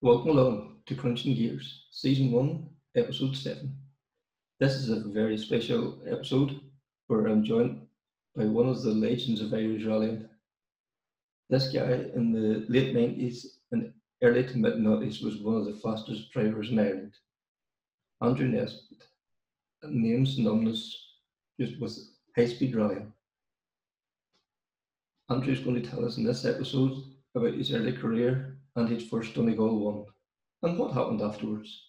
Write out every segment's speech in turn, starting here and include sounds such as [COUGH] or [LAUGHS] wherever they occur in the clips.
Welcome along to Crunching Gears, Season 1, Episode 7. This is a very special episode where I'm joined by one of the legends of Irish rallying. This guy in the late 90s and early to mid 90s was one of the fastest drivers in Ireland. Andrew Nesbitt, a name synonymous just with high speed rallying. Andrew's going to tell us in this episode about his early career and his first Donegal one, and what happened afterwards.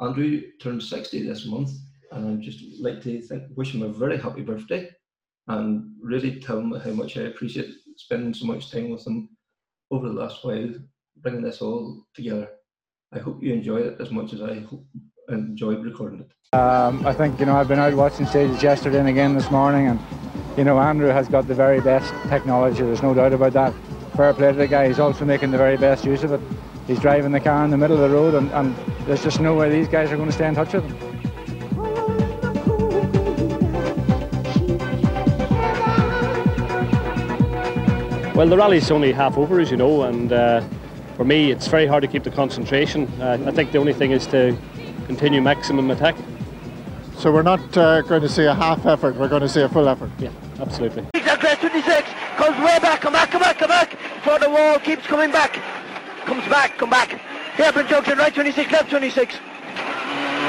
Andrew turned 60 this month, and I'd just like to think, wish him a very happy birthday and really tell him how much I appreciate spending so much time with him over the last while, bringing this all together. I hope you enjoy it as much as I hope, enjoyed recording it. Um, I think, you know, I've been out watching stages yesterday and again this morning, and, you know, Andrew has got the very best technology, there's no doubt about that fair play to the guy. He's also making the very best use of it. He's driving the car in the middle of the road, and, and there's just no way these guys are going to stay in touch with him. Well, the rally's only half over, as you know, and uh, for me, it's very hard to keep the concentration. Uh, I think the only thing is to continue maximum attack. So we're not uh, going to see a half effort, we're going to see a full effort. Yeah, absolutely. 26 comes way back, come back, come back, come back. For the wall, keeps coming back. Comes back, come back. Hairpin junction, right 26, left 26.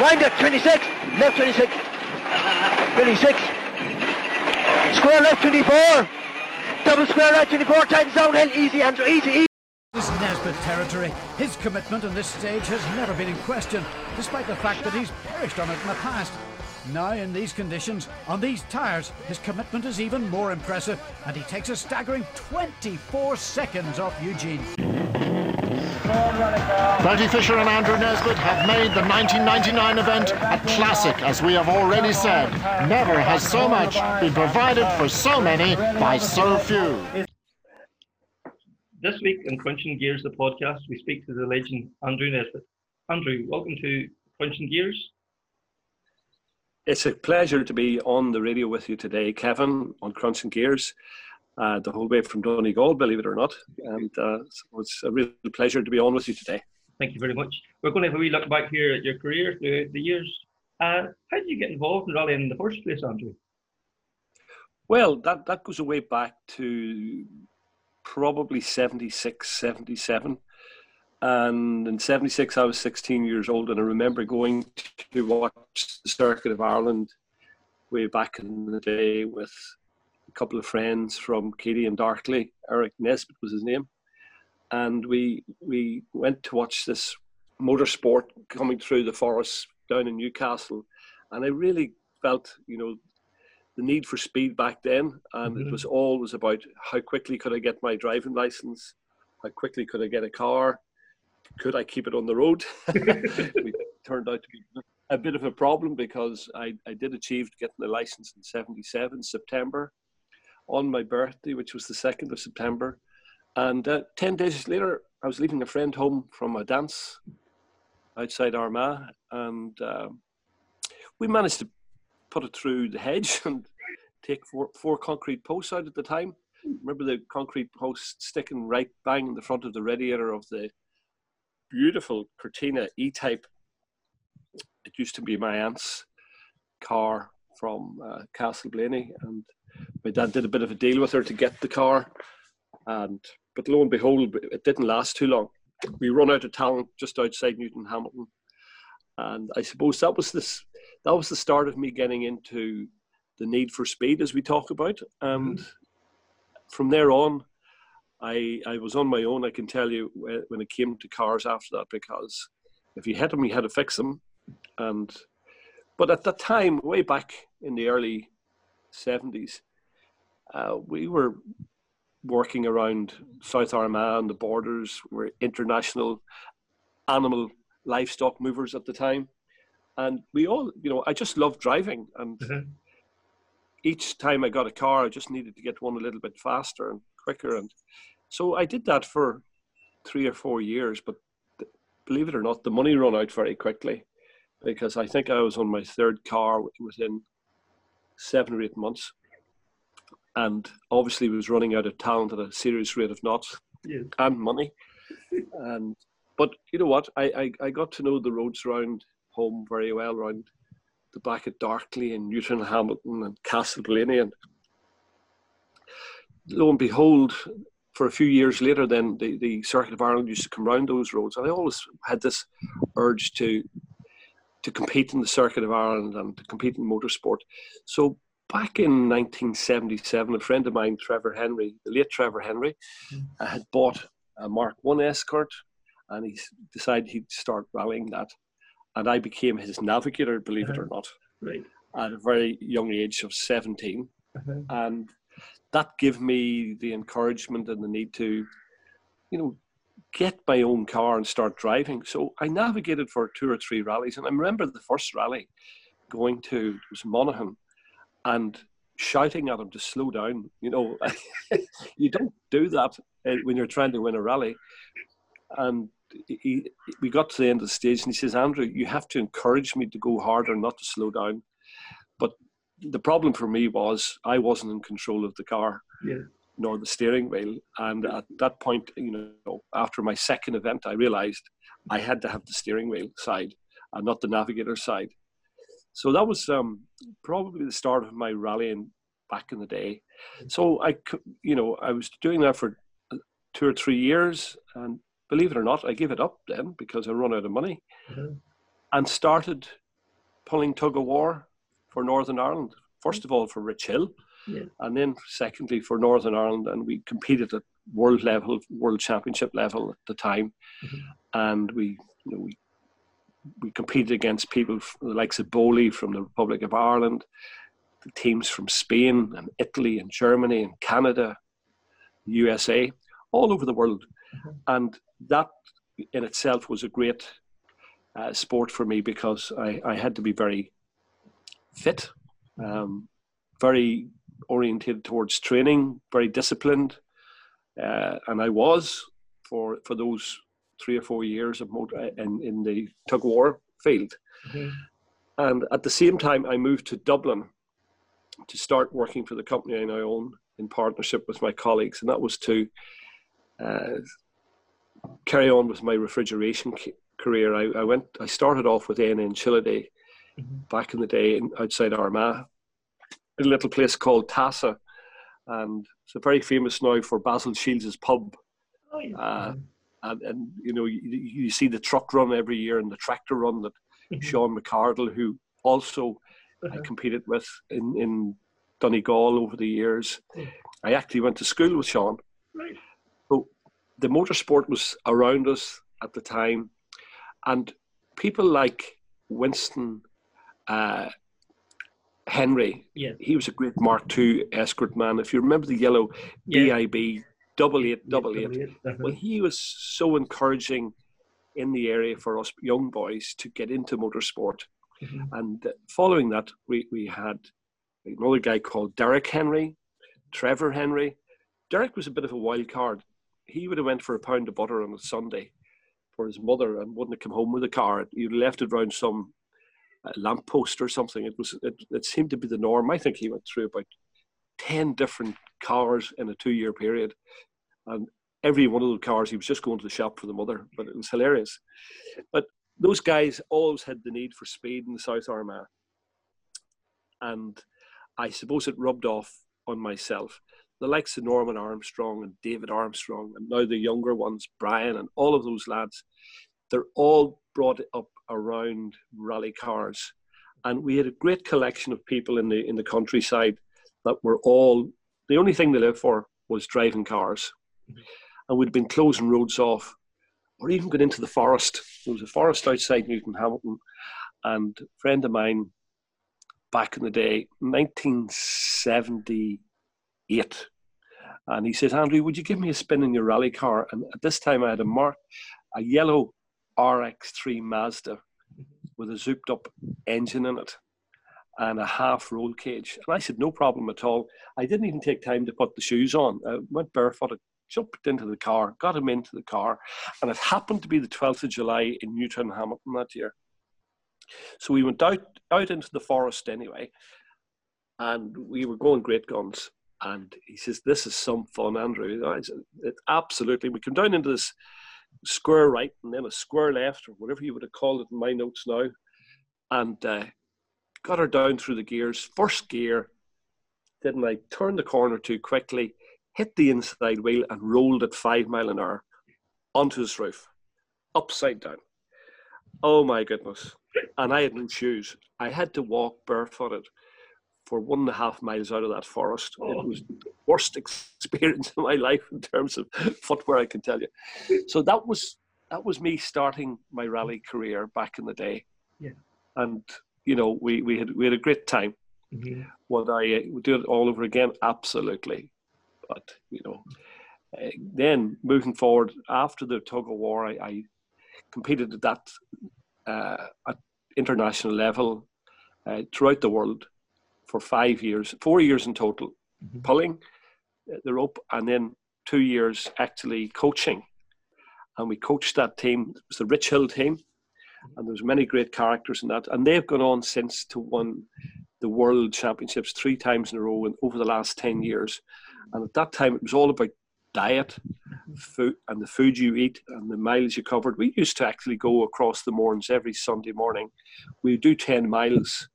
Wind up 26, left 26. 26. Square left 24. Double square right 24, times downhill, easy Andrew, easy, easy. This is Nesbitt territory. His commitment on this stage has never been in question, despite the fact that he's perished on it in the past. Now, in these conditions, on these tyres, his commitment is even more impressive, and he takes a staggering 24 seconds off Eugene. Bertie Fisher and Andrew Nesbitt have made the 1999 event a classic, as we have already said. Never has so much been provided for so many by so few. This week in Crunching Gears, the podcast, we speak to the legend Andrew Nesbitt. Andrew, welcome to Crunching Gears. It's a pleasure to be on the radio with you today, Kevin, on Crunching Gears, uh, the whole way from Donegal, believe it or not. And uh, so it's a real pleasure to be on with you today. Thank you very much. We're going to have a wee look back here at your career through the years. Uh, how did you get involved in rallying in the first place, Andrew? Well, that, that goes away back to probably 76, 77. And in 76, I was 16 years old, and I remember going to watch the Circuit of Ireland way back in the day with a couple of friends from Keady and Darkley. Eric Nesbitt was his name. And we, we went to watch this motorsport coming through the forest down in Newcastle. And I really felt, you know, the need for speed back then. And mm-hmm. it was always about how quickly could I get my driving license? How quickly could I get a car? Could I keep it on the road? [LAUGHS] it turned out to be a bit of a problem because I, I did achieve getting the license in 77 September on my birthday, which was the 2nd of September. And uh, 10 days later, I was leaving a friend home from a dance outside Armagh, and uh, we managed to put it through the hedge [LAUGHS] and take four, four concrete posts out at the time. Remember the concrete posts sticking right bang in the front of the radiator of the beautiful Cortina E-Type. It used to be my aunt's car from uh, Castleblayney, and my dad did a bit of a deal with her to get the car. And but lo and behold, it didn't last too long. We run out of talent just outside Newton Hamilton, and I suppose that was this. That was the start of me getting into the need for speed, as we talk about, and mm-hmm. from there on, I, I was on my own, I can tell you, when it came to cars after that, because if you hit them, you had to fix them. And but at that time, way back in the early 70s, uh, we were working around South Armagh and the borders. We are international animal livestock movers at the time. And we all, you know, I just loved driving. And mm-hmm. each time I got a car, I just needed to get one a little bit faster and quicker. And so I did that for three or four years, but believe it or not, the money ran out very quickly because I think I was on my third car within seven or eight months, and obviously was running out of talent at a serious rate of knots and money, and but you know what? I, I, I got to know the roads around home very well, around the back of Darkley and Newton Hamilton and Castleblayney. And lo and behold, for a few years later, then the, the Circuit of Ireland used to come round those roads. And I always had this urge to to compete in the Circuit of Ireland and to compete in motorsport. So back in 1977, a friend of mine, Trevor Henry, the late Trevor Henry, mm. had bought a Mark One Escort, and he decided he'd start rallying that. And I became his navigator, believe uh-huh. it or not, right. at a very young age of 17. Uh-huh. And that gave me the encouragement and the need to, you know, get my own car and start driving. So I navigated for two or three rallies, and I remember the first rally going to was Monaghan, and shouting at him to slow down. You know, [LAUGHS] you don't do that uh, when you're trying to win a rally. And he, we got to the end of the stage, and he says, "Andrew, you have to encourage me to go harder, not to slow down." The problem for me was I wasn't in control of the car. Yeah nor the steering wheel. And at that point, you know, after my second event, I realized I had to have the steering wheel side and not the navigator side. So that was um, probably the start of my rallying back in the day. So I, you know, I was doing that for uh, two or three years, and believe it or not, I gave it up then because I run out of money, mm-hmm. and started pulling tug of war for Northern Ireland. First of all, for Richhill, yeah. And then, secondly, for Northern Ireland, and we competed at world level, world championship level at the time, mm-hmm. and we, you know, we we competed against people the likes of Bowley from the Republic of Ireland, the teams from Spain and Italy and Germany and Canada, USA, all over the world, mm-hmm. and that in itself was a great uh, sport for me because I, I had to be very fit, um, very orientated towards training, very disciplined, uh, and I was for for those three or four years of motor in in the tug war field. Mm-hmm. And at the same time, I moved to Dublin to start working for the company I now own in partnership with my colleagues, and that was to uh, carry on with my refrigeration career. I, I, went. I started off with ANN Chiliday mm-hmm. Back in the day in, outside Armagh, in a little place called Tassagh, and it's very famous now for Basil Shields' pub. Oh, yeah. uh, and, and you know you, you, see the truck run every year and the tractor run that mm-hmm. Sean McCardle, who also uh-huh. I competed with in in Donegal over the years. I actually went to school with Sean. Right. So the motorsport was around us at the time, and people like Winston, uh, Henry, yeah. he was a great Mark II escort man. If you remember the yellow yeah. BIB double eight, double eight, uh-huh. well, he was so encouraging in the area for us young boys to get into motorsport. Mm-hmm. And following that, we, we had another guy called Derek Henry, Trevor Henry. Derek was a bit of a wild card. He would have went for a pound of butter on a Sunday for his mother and wouldn't have come home with a car. He left it around some a lamppost or something. It was it, it seemed to be the norm. I think he went through about ten different cars in a two-year period, and every one of those cars he was just going to the shop for the mother. But it was hilarious. But those guys always had the need for speed in the South Armagh, and I suppose it rubbed off on myself. The likes of Norman Armstrong and David Armstrong, and now the younger ones, Brian, and all of those lads, they're all brought up around rally cars. And we had a great collection of people in the in the countryside that were all the only thing they lived for was driving cars. And we'd been closing roads off or even going into the forest. There was a forest outside Newton Hamilton. And a friend of mine back in the day, 1978, and he said, Andrew, would you give me a spin in your rally car? And at this time I had a mark a yellow RX3 Mazda with a zooped up engine in it and a half roll cage. And I said, no problem at all. I didn't even take time to put the shoes on. I went barefoot, jumped into the car, got him into the car, and it happened to be the 12th of July in Newton Hamilton that year. So we went out, out into the forest anyway, and we were going great guns. And he says, This is some fun, Andrew. Said, absolutely. We come down into this square right and then a square left, or whatever you would have called it in my notes now, and uh, got her down through the gears. First gear, didn't I? Turned the corner too quickly, hit the inside wheel, and rolled at five mile an hour onto his roof, upside down. Oh my goodness! And I had no shoes. I had to walk barefooted for one and a half miles out of that forest. It Oh. was the worst [LAUGHS] experience of my life in terms of [LAUGHS] footwear, I can tell you. So that was that was me starting my rally career back in the day. Yeah. And you know, we, we had we had a great time. Mhm. Would I uh, would do it all over again? Absolutely. But you know, uh, then moving forward after the tug of war, I, I competed at that uh, at international level uh, throughout the world for five years, four years in total, Mhm. pulling uh, the rope, and then two years actually coaching. And we coached that team. It was the Richhill team, and there's many great characters in that. And they've gone on since to win the World Championships three times in a row and over the last ten years. And at that time, it was all about diet, food, and the food you eat and the miles you covered. We used to actually go across the moors every Sunday morning. We do ten miles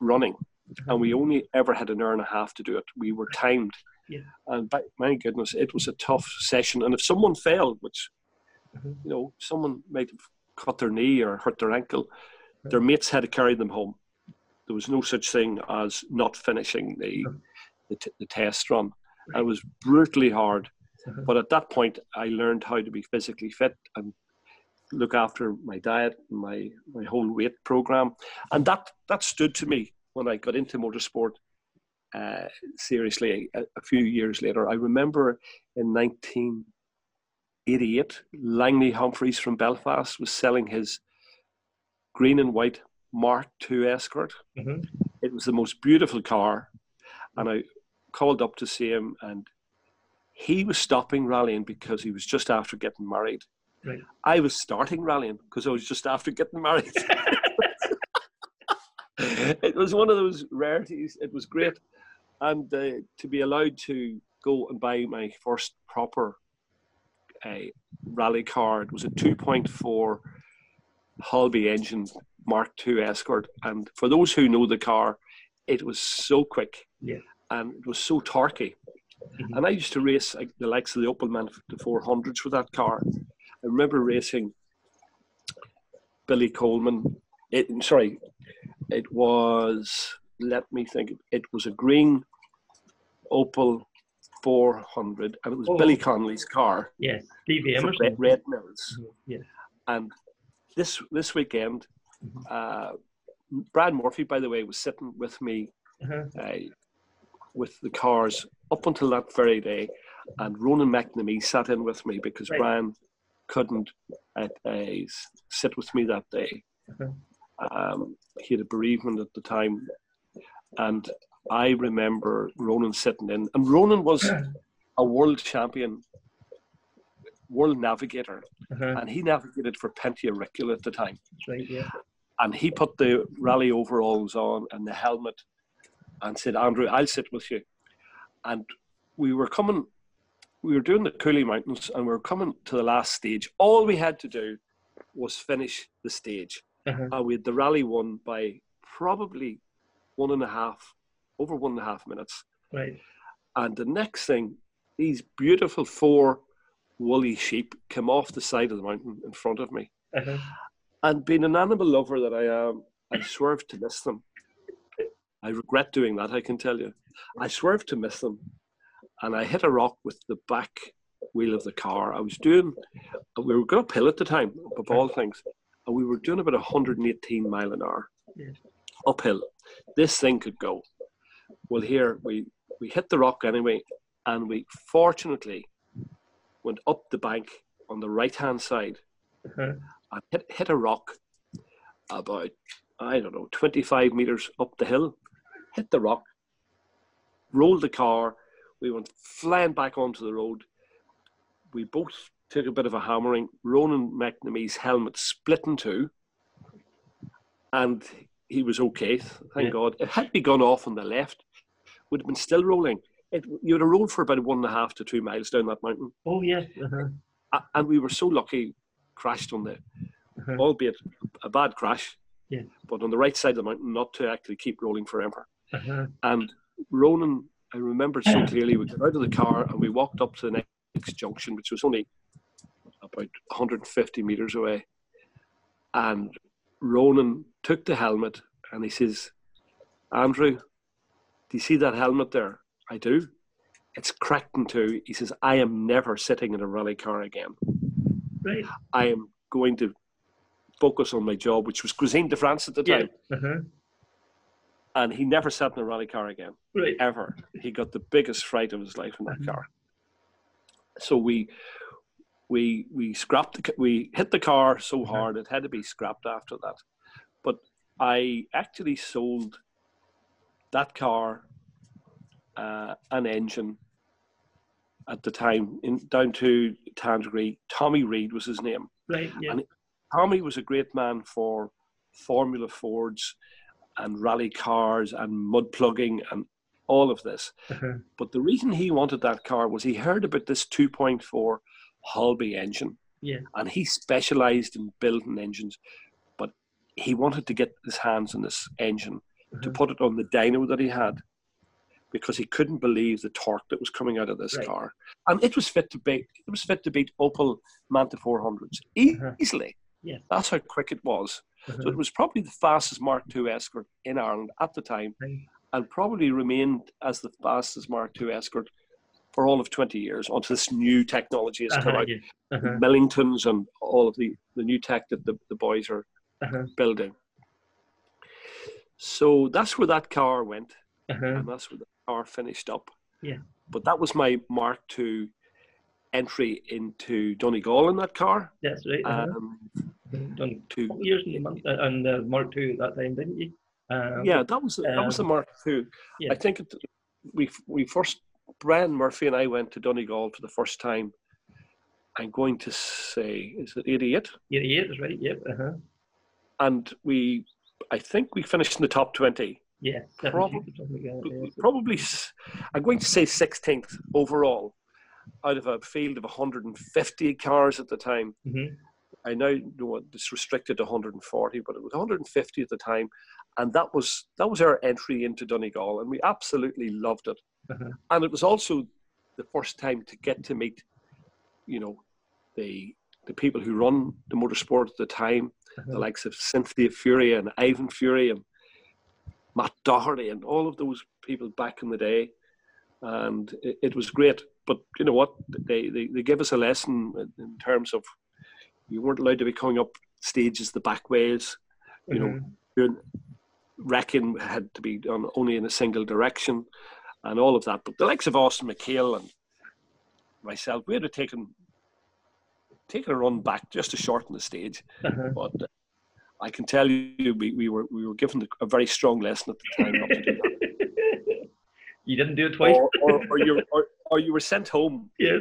running, and we only ever had an hour and a half to do it. We were timed, Yeah. and by, my goodness, it was a tough session. And if someone failed, which Mhm. you know, someone might have cut their knee or hurt their ankle, their mates had to carry them home. There was no such thing as not finishing the Mhm. the, t- the test run. And it was brutally hard. Mhm. But at that point, I learned how to be physically fit and look after my diet, my my whole weight program, and that that stood to me when I got into motorsport. Uh, seriously, a, a few years later, I remember in 1988, Langley Humphreys from Belfast was selling his green and white Mark II Escort. Mhm. It was the most beautiful car, and I called up to see him, and he was stopping rallying because he was just after getting married. Right. I was starting rallying because I was just after getting married. [LAUGHS] [LAUGHS] it was one of those rarities. It was great, and uh, to be allowed to go and buy my first proper uh, rally car. It was a 2.4 Holbay engine Mark II Escort, and for those who know the car, it was so quick Yeah. and it was so torquey. Mhm. And I used to race like, the likes of the Opel Man the 400s with that car. I remember racing Billy Coleman. It, sorry, it was, let me think, it was a green Opel 400, and it was Oh. Billy Connolly's car Yes, Stevie Emerson. Red, Mills. Mhm. Yeah. And this this weekend, Mhm. uh, Brian Murphy, by the way, was sitting with me Uh-huh. uh, with the cars up until that very day, and Ronan McNamee sat in with me because Right. Brian couldn't uh, uh, sit with me that day. Uh-huh. Um, he had a bereavement at the time, and I remember Ronan sitting in, and Ronan was a world champion, world navigator, Uh-huh. and he navigated for Pentti Airikkala at the time right, yeah. and he put the rally overalls on and the helmet and said, Andrew, I'll sit with you. And we were coming, we were doing the Cooley Mountains and we were coming to the last stage. All we had to do was finish the stage. Uh-huh. And we had the rally won by probably one and a half, over one and a half minutes. Right. And the next thing, these beautiful four woolly sheep came off the side of the mountain in front of me. Uh-huh. And being an animal lover that I am, I swerved to miss them. I regret doing that, I can tell you. I swerved to miss them and I hit a rock with the back wheel of the car. I was doing, we were going uphill at the time, of all things, and we were doing about 118 mile an hour Yes. uphill. This thing could go. Well, here we, we hit the rock anyway, and we fortunately went up the bank on the right hand side Uh-huh. I hit, hit a rock about, I don't know, 25 meters up the hill, hit the rock, rolled the car. We went flying back onto the road. We both took a bit of a hammering. Ronan McNamee's helmet split in two, and he was okay, thank Yeah. God. It had we gone off on the left, would have been still rolling. It, you would have rolled for about one and a half to two miles down that mountain Oh, yeah. Uh-huh. And we were so lucky, crashed on the, Uh-huh. albeit a bad crash, Yeah. but on the right side of the mountain, not to actually keep rolling forever. Uh-huh. And Ronan, I remember so [COUGHS] clearly. We got out of the car and we walked up to the next junction, which was only about 150 meters away. And Ronan took the helmet and he says, Andrew, do you see that helmet there? I do. It's cracked in two. He says, I am never sitting in a rally car again. Right. I am going to focus on my job, which was Cuisine de France at the Yeah. time. Uh-huh. And he never sat in a rally car again Right. ever. He got the biggest fright of his life in that Mhm. car. So we we we scrapped the, we hit the car so Mhm. hard it had to be scrapped after that. But I actually sold that car, uh, an engine at the time in down to Tandragee. Tommy Reed was his name. Right. Yeah. And- Tommy was a great man for Formula Fords and rally cars and mud plugging and all of this. Uh-huh. But the reason he wanted that car was he heard about this 2.4 Holbay engine Yeah. and he specialized in building engines. But he wanted to get his hands on this engine to Uh-huh. put it on the dyno that he had because he couldn't believe the torque that was coming out of this Right. car. And it was fit to beat it was fit to beat Opel Manta 400s e- Uh-huh. easily. Yeah. That's how quick it was. So Uh-huh. it was probably the fastest Mark II Escort in Ireland at the time, and probably remained as the fastest Mark II Escort for all of 20 years until this new technology has come Uh-huh. out. Yeah. Uh-huh. Millingtons and all of the, the new tech that the, the boys are Uh-huh. building. So that's where that car went, Uh-huh. and that's where the car finished up. Yeah. But that was my Mark II entry into Donegal in that car. That's right. Uh-huh. Um, Done two years in the month uh, and uh, Mark II at that time, didn't you? Um, yeah, that was that was the um, Mark II. yeah. I think it, we we first Brian Murphy and I went to Donegal for the first time. I'm going to say is it '88, Yeah, yeah, that's right. Yep. Uh-huh. and we I think we finished in the top twenty. Yeah. Probably- 17, something like that, yeah. Probably I'm going to say 16th overall out of a field of 150 cars at the time. Mhm. I now know it's restricted to 140, but it was 150 at the time, and that was that was our entry into Donegal, and we absolutely loved it. Uh-huh. And it was also the first time to get to meet, you know, the the people who run the motorsport at the time, the Uh-huh. likes of Cynthia Fury and Ivan Fury and Matt Doherty and all of those people back in the day. And it, it was great. But you know what? They, they, they give us a lesson in- terms of you weren't allowed to be coming up stages the back ways. You know, Mhm. doing wrecking had to be done only in a single direction and all of that. But the likes of Austin McHale and myself, we had to taken taken a run back just to shorten the stage. Uh-huh. But uh, I can tell you, we, we were we were given a very strong lesson at the time not to do that. [LAUGHS] you didn't do it twice. or, or, or, you, or, or you were sent home. yes.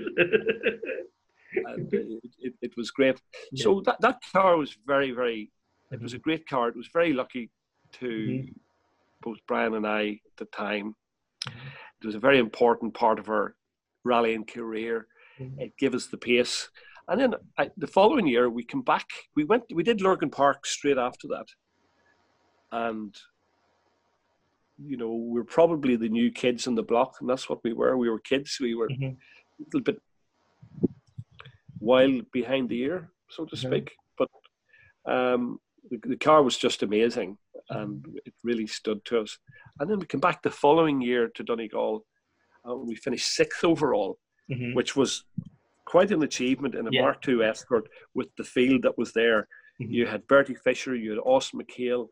And it, it, it was great. So that, that car was very, very, it was a great car. It was very lucky to Mhm. both Brian and I at the time. It was a very important part of our rallying career. Mhm. It gave us the pace. And then I, the following year, we come back. We went. We did Lurgan Park straight after that, and you know we were probably the new kids on the block, and that's what we were. We were kids. We were Mhm. a little bit wild behind the ear, so to Mhm. speak. But um, the, the car was just amazing, and it really stood to us. And then we came back the following year to Donegal, and we finished sixth overall, Mhm. which was quite an achievement in a Yeah. Mark II Escort with the field that was there. Mhm. You had Bertie Fisher, you had Austin McHale,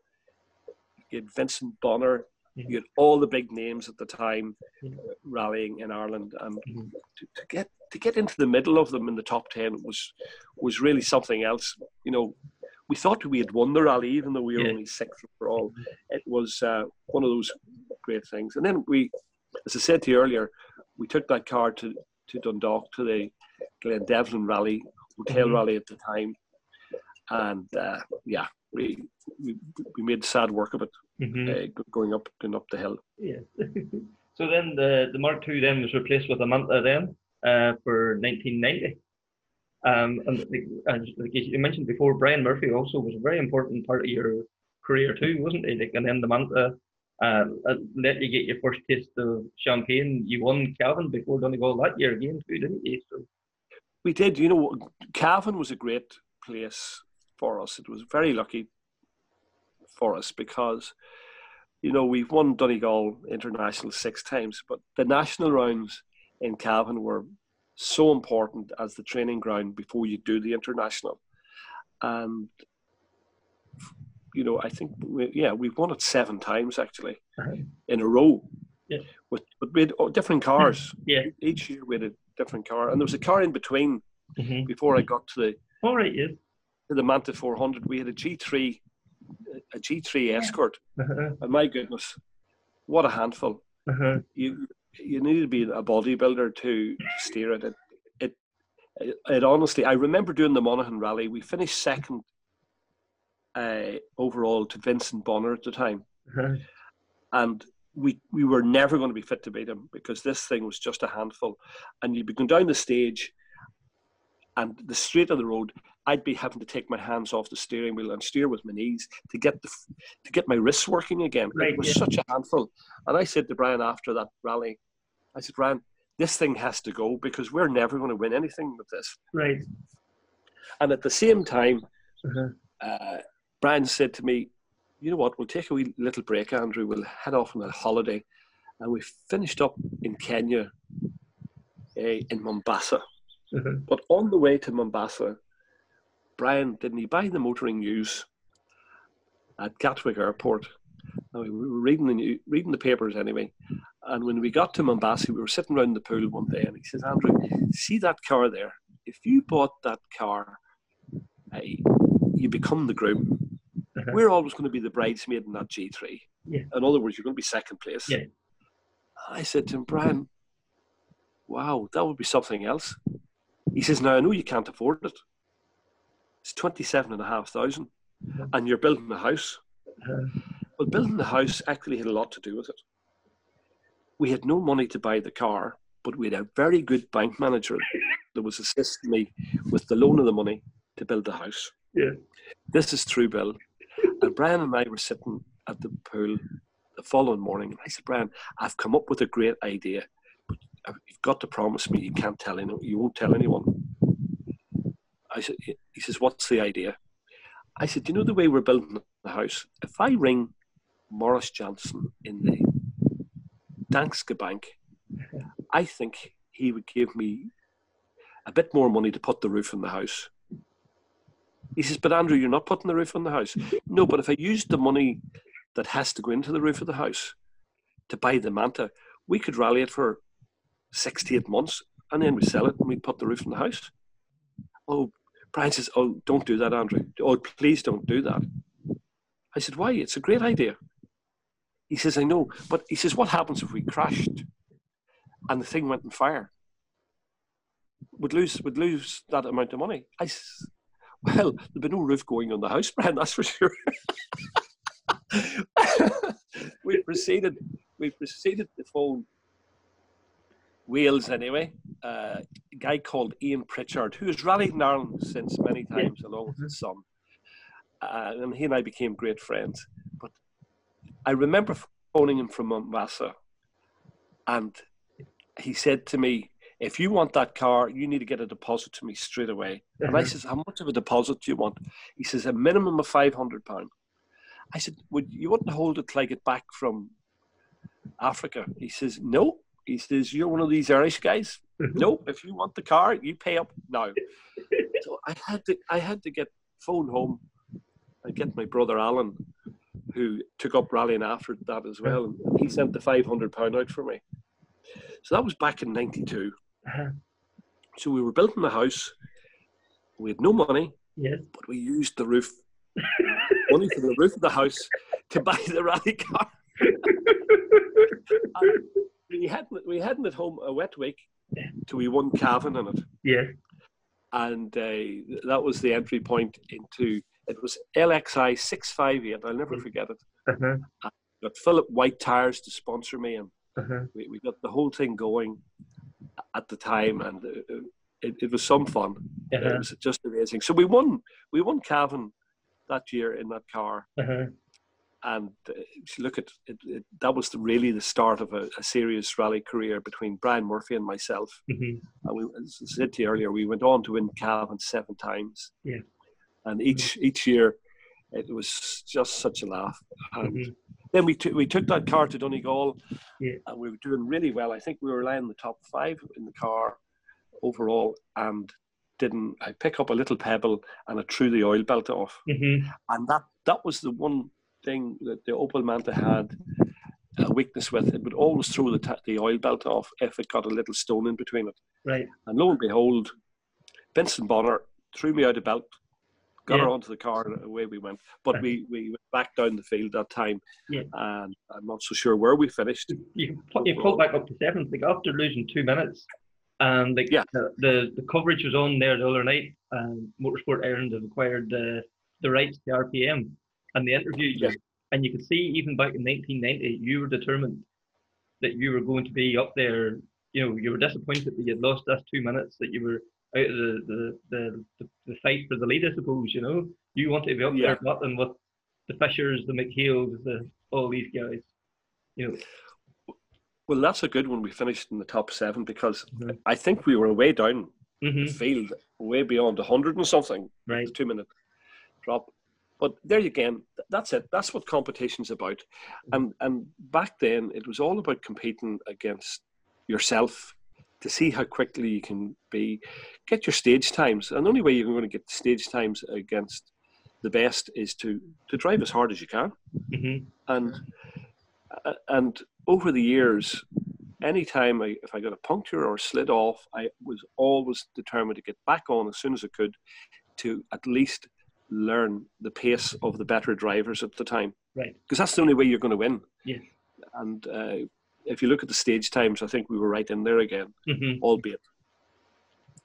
you had Vincent Bonner, Mhm. you had all the big names at the time Mhm. uh, rallying in Ireland, and Mhm. to, to get to get into the middle of them in the top ten was was really something else. You know, we thought we had won the rally, even though we were Yeah. only sixth overall. It was uh, one of those great things. And then we, as I said to you earlier, we took that car to to Dundalk to the Glen Devlin Rally hotel Mhm. rally at the time, and uh, yeah, we, we we made sad work of it Mhm. uh, going up going up the hill. Yeah. [LAUGHS] so then the, the Mark II then was replaced with a Manta then uh, for 1990. Um, and as you mentioned before, Brian Murphy also was a very important part of your career too, wasn't he? Like, and then the Manta uh, uh, let you get your first taste of champagne. You won Cavan before Donegal that year again too, didn't you? So. We did. You know, Cavan was a great place for us. It was very lucky for us because, you know, we've won Donegal International six times, but the national rounds in Cavan were so important as the training ground before you do the international. And you know, I think we, yeah, we've won it seven times actually uh-huh. in a row. Yeah. With but we had oh, different cars. [LAUGHS] Yeah. Each year we had a different car, and there was a car in between mm-hmm. before I got to the. All right. Yeah. To the Manta 400, we had a G3, a G3 Escort, uh-huh. and my goodness, what a handful! Uh-huh. You you need to be a bodybuilder to steer it. It, it. it honestly, I remember doing the Monaghan Rally. We finished second uh, overall to Vincent Bonner at the time, uh-huh. and we we were never going to be fit to beat him because this thing was just a handful. And you'd be going down the stage, and the straight of the road, I'd be having to take my hands off the steering wheel and steer with my knees to get the to get my wrists working again. Right, it was yeah. such a handful. And I said to Brian after that rally, I said, Brian, this thing has to go because we're never going to win anything with this. Right. And at the same time, uh-huh. uh, Brian said to me, you know what, we'll take a wee little break, Andrew. We'll head off on a holiday. And we finished up in Kenya, uh, in Mombasa. Uh-huh. But on the way to Mombasa, Brian, didn't he buy the motoring news at Gatwick Airport? Now, we were reading the, new, reading the papers anyway. And when we got to Mombasa, we were sitting around the pool one day, and he says, Andrew, see that car there? If you bought that car, uh, you become the groom. Uh-huh. We're always going to be the bridesmaid in that G3. Yeah. In other words, you're going to be second place. Yeah. I said to him, Brian, wow, that would be something else. He says, now I know you can't afford it. It's 27,500 and a half thousand and you're building a house. Well, building the house actually had a lot to do with it. We had no money to buy the car, but we had a very good bank manager that was assisting me with the loan of the money to build the house. Yeah. This is true, Bill. And Brian and I were sitting at the pool the following morning, and I said, Brian, I've come up with a great idea, but you've got to promise me you can't tell anyone, you won't tell anyone. I said, he says, what's the idea? I said, you know the way we're building the house? If I ring Morris Johnson in the Danske Bank, [LAUGHS] I think he would give me a bit more money to put the roof on the house. He says, but Andrew, you're not putting the roof on the house. No, but if I used the money that has to go into the roof of the house to buy the manta, we could rally it for six to eight months and then we sell it and we put the roof on the house. Oh, Brian says, oh, don't do that, Andrew. Oh, please don't do that. I said, why? It's a great idea. He says, I know. But he says, what happens if we crashed and the thing went on fire? Would lose, would lose that amount of money. I says, well, there'd be no roof going on the house, [LAUGHS] Brian, that's for sure. [LAUGHS] we proceeded, we proceeded to phone Wales anyway. Uh, a guy called Ian Pritchard, who has rallied in Ireland since many times along with his son. Uh, and he and I became great friends. But I remember phoning him from Mombasa, and he said to me, if you want that car, you need to get a deposit to me straight away. And I says, how much of a deposit do you want? He says, a minimum of five hundred pound. I said, would you wouldn't hold it till I get back from Africa? He says, no. He says, you're one of these Irish guys. no, if you want the car, you pay up now. [LAUGHS] so I had to, I had to get phone home and get my brother Alan, who took up rallying after that as well. And he sent the five hundred pound out for me. So that was back in '92. Uh-huh. So we were building the house. We had no money, Yes. but we used the roof [LAUGHS] money for the roof of the house to buy the rally car. [LAUGHS] We had we hadn't at home a wet week till we won Cavan in it, Yeah. and uh, that was the entry point into it was LXI six five eight. I'll never forget it. Uh-huh. Got Philip White tires to sponsor me, and Uh-huh. we, we got the whole thing going at the time, and uh, it, it was some fun. Uh-huh. It was just amazing. So we won. We won Cavan that year in that car, Uh-huh. And if you look at it, it, that was the, really the start of a, a serious rally career between Brian Murphy and myself. hmm And we, as I said to you earlier, we went on to win Cavan seven times. Yeah. And each each year, it was just such a laugh. And Mhm. then we took we took that car to Donegal, Yeah. and we were doing really well. I think we were lying in the top five in the car overall, and didn't I pick up a little pebble and I threw the oil belt off, hmm and that that was the one thing that the Opel Manta had a weakness with. It would always throw the ta- the oil belt off if it got a little stone in between it. Right. And lo and behold, Vincent Bonner threw me out of belt, got Yeah. her onto the car, and away we went. But we, we went back down the field that time, Yeah. and I'm not so sure where we finished. You put you pulled back up to seventh, like after losing two minutes, and like Yeah. the, the the coverage was on there the other night. And Motorsport Ireland have acquired the the rights to RPM, and they interviewed you, Yeah. and you could see even back in 1990, you were determined that you were going to be up there. You know, you were disappointed that you had lost those two minutes, that you were out of the the, the, the, the fight for the lead, I suppose. You know, you wanted to be up Yeah. there battling with the Fishers, the McHales, the all these guys. You know, Well, that's a good one. We finished in the top seven because Mhm. I think we were way down hmm the field, way beyond 100 and something, right. the two minute drop. But there you again, that's it. That's what competition's about. And and back then, it was all about competing against yourself to see how quickly you can be, get your stage times. And the only way you're going to get stage times against the best is to to drive as hard as you can. hmm And uh, and over the years, anytime I, if I got a puncture or slid off, I was always determined to get back on as soon as I could to at least learn the pace of the better drivers at the time. Right. Because that's the only way you're going to win. Yes. And uh, if you look at the stage times, I think we were right in there again, hmm albeit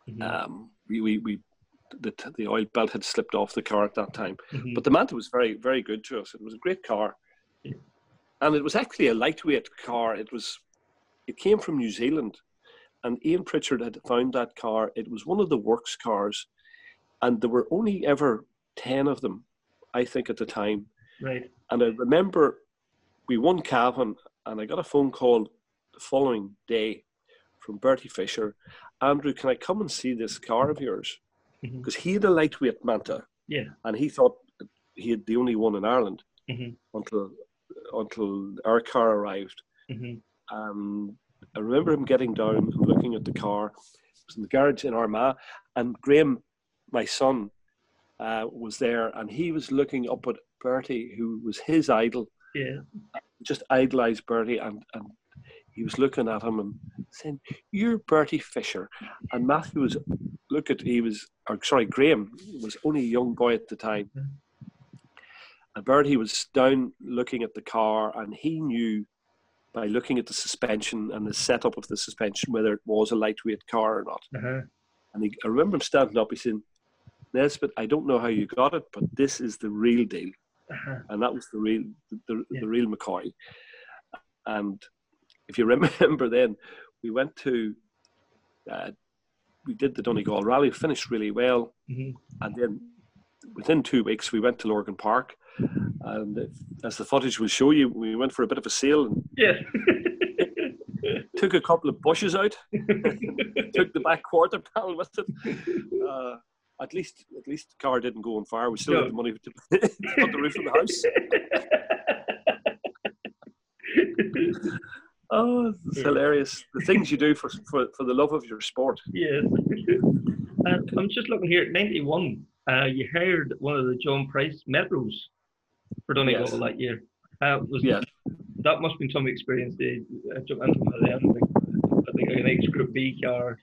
hmm um, we, we, we the, the oil belt had slipped off the car at that time. hmm But the Manta was very, very good to us. It was a great car, Yeah. and it was actually a lightweight car. It was, it came from New Zealand, and Ian Pritchard had found that car. It was one of the works cars, and there were only ever ten of them, I think, at the time. Right. And I remember we won Cavan, and I got a phone call the following day from Bertie Fisher. Andrew, can I come and see this car of yours? Because he had a lightweight Manta Yeah. and he thought he had the only one in Ireland hmm until until our car arrived. hmm Um, I remember him getting down and looking at the car. It was in the garage in Armagh, and Graham, my son, uh, was there, and he was looking up at Bertie, who was his idol, Yeah. just idolized Bertie, and, and he was looking at him and saying, "You're Bertie Fisher," and Matthew was look at he was, or sorry, Graham was only a young boy at the time, and Bertie was down looking at the car, and he knew by looking at the suspension and the setup of the suspension whether it was a lightweight car or not. Uh-huh. And he, I remember him standing up. He said, "Nesbitt, I don't know how you got it, but this is the real deal." Uh-huh. and that was the real the, the, Yeah. the real McCoy. And if you [LAUGHS] remember, then we went to uh, we did the Donegal Rally, finished really well, hmm and then within two weeks we went to Lurgan Park, and as the footage will show you, we went for a bit of a sail and Yes. [LAUGHS] took a couple of bushes out, [LAUGHS] took the back quarter panel with it. Uh, at least, at least the car didn't go on fire. We still No. had the money to put the [LAUGHS] roof of the house. [LAUGHS] Oh, it's hilarious. The things you do for, for, for the love of your sport. yes. [LAUGHS] Uh, I'm just looking here. at 91. Uh, you hired one of the John Price Metros for Donegal Yes. that year. Uh, was Yes. that must have been some experience to uh, jump into one of them. I think an ex Group B car.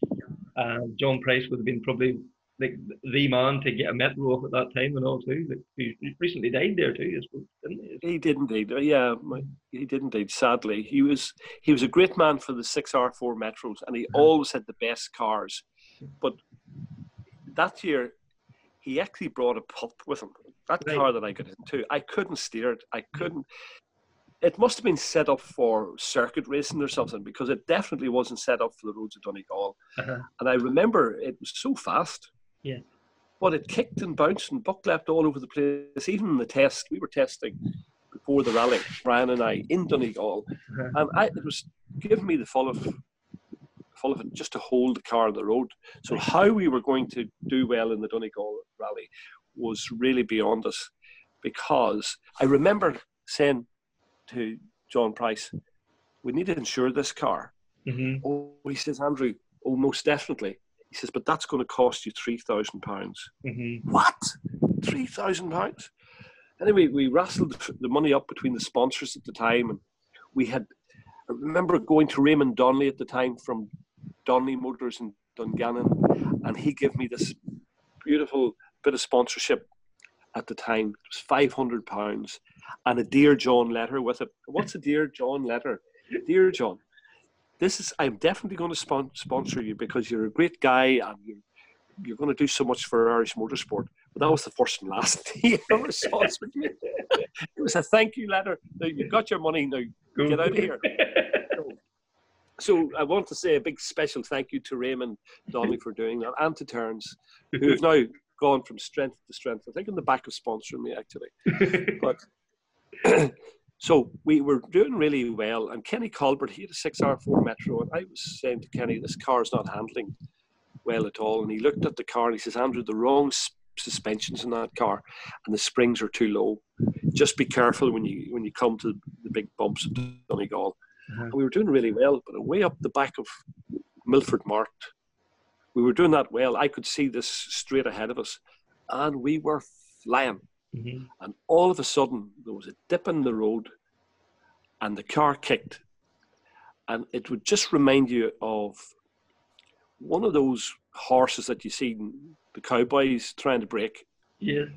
Uh, John Price would have been probably like the man to get a Metro off at that time and all too. Like, he recently died there too, I suppose, didn't he? He did indeed. Uh, Yeah, my, he did indeed. Sadly, he was he was a great man for the six R four Metros, and he always had the best cars. But that year, he actually brought a pup with him. That Right. car that I got into, I couldn't steer it. I couldn't. it must have been set up for circuit racing or something because it definitely wasn't set up for the roads of Donegal. Uh-huh. And I remember it was so fast. Yeah. But it kicked and bounced and buck leapt all over the place. Even in the test, we were testing before the rally, Brian and I, in Donegal. Uh-huh. And I, it was giving me the full of full of it just to hold the car on the road. So how we were going to do well in the Donegal rally was really beyond us because I remember saying to John Price, we need to insure this car. hmm Oh, he says, Andrew, oh, most definitely. He says, but that's going to cost you three thousand pounds. hmm What? Three thousand pounds? Anyway, we wrestled the money up between the sponsors at the time, and we had. I remember going to Raymond Donnelly at the time from Donnelly Motors in Dungannon, and he gave me this beautiful bit of sponsorship at the time. It was five hundred pounds, and a Dear John letter with it. What's a Dear John letter? Dear John, this is. I'm definitely going to spon- sponsor you because you're a great guy and you're you're going to do so much for Irish motorsport. But that was the first and last [LAUGHS] he ever saw us with me. It was a thank you letter. Now you've got your money. Now get out of here. So I want to say a big special thank you to Raymond Donnelly for doing that, and to Terence, who have now gone from strength to strength. I think in the back of sponsoring me actually. [LAUGHS] [CLEARS THROAT] [LAUGHS] But so we were doing really well, and Kenny Colbert he had a six R four metro, and I was saying to Kenny, this car's not handling well at all. And he looked at the car and he says, Andrew, the wrong suspensions in that car, and the springs are too low. Just be careful when you when you come to the big bumps at Donegal. Uh-huh. And we were doing really well, but way up the back of Milford Mart, we were doing that well. I could see this straight ahead of us, and we were flying. Hmm And all of a sudden, there was a dip in the road, and the car kicked. And it would just remind you of one of those horses that you see the cowboys trying to break Yes.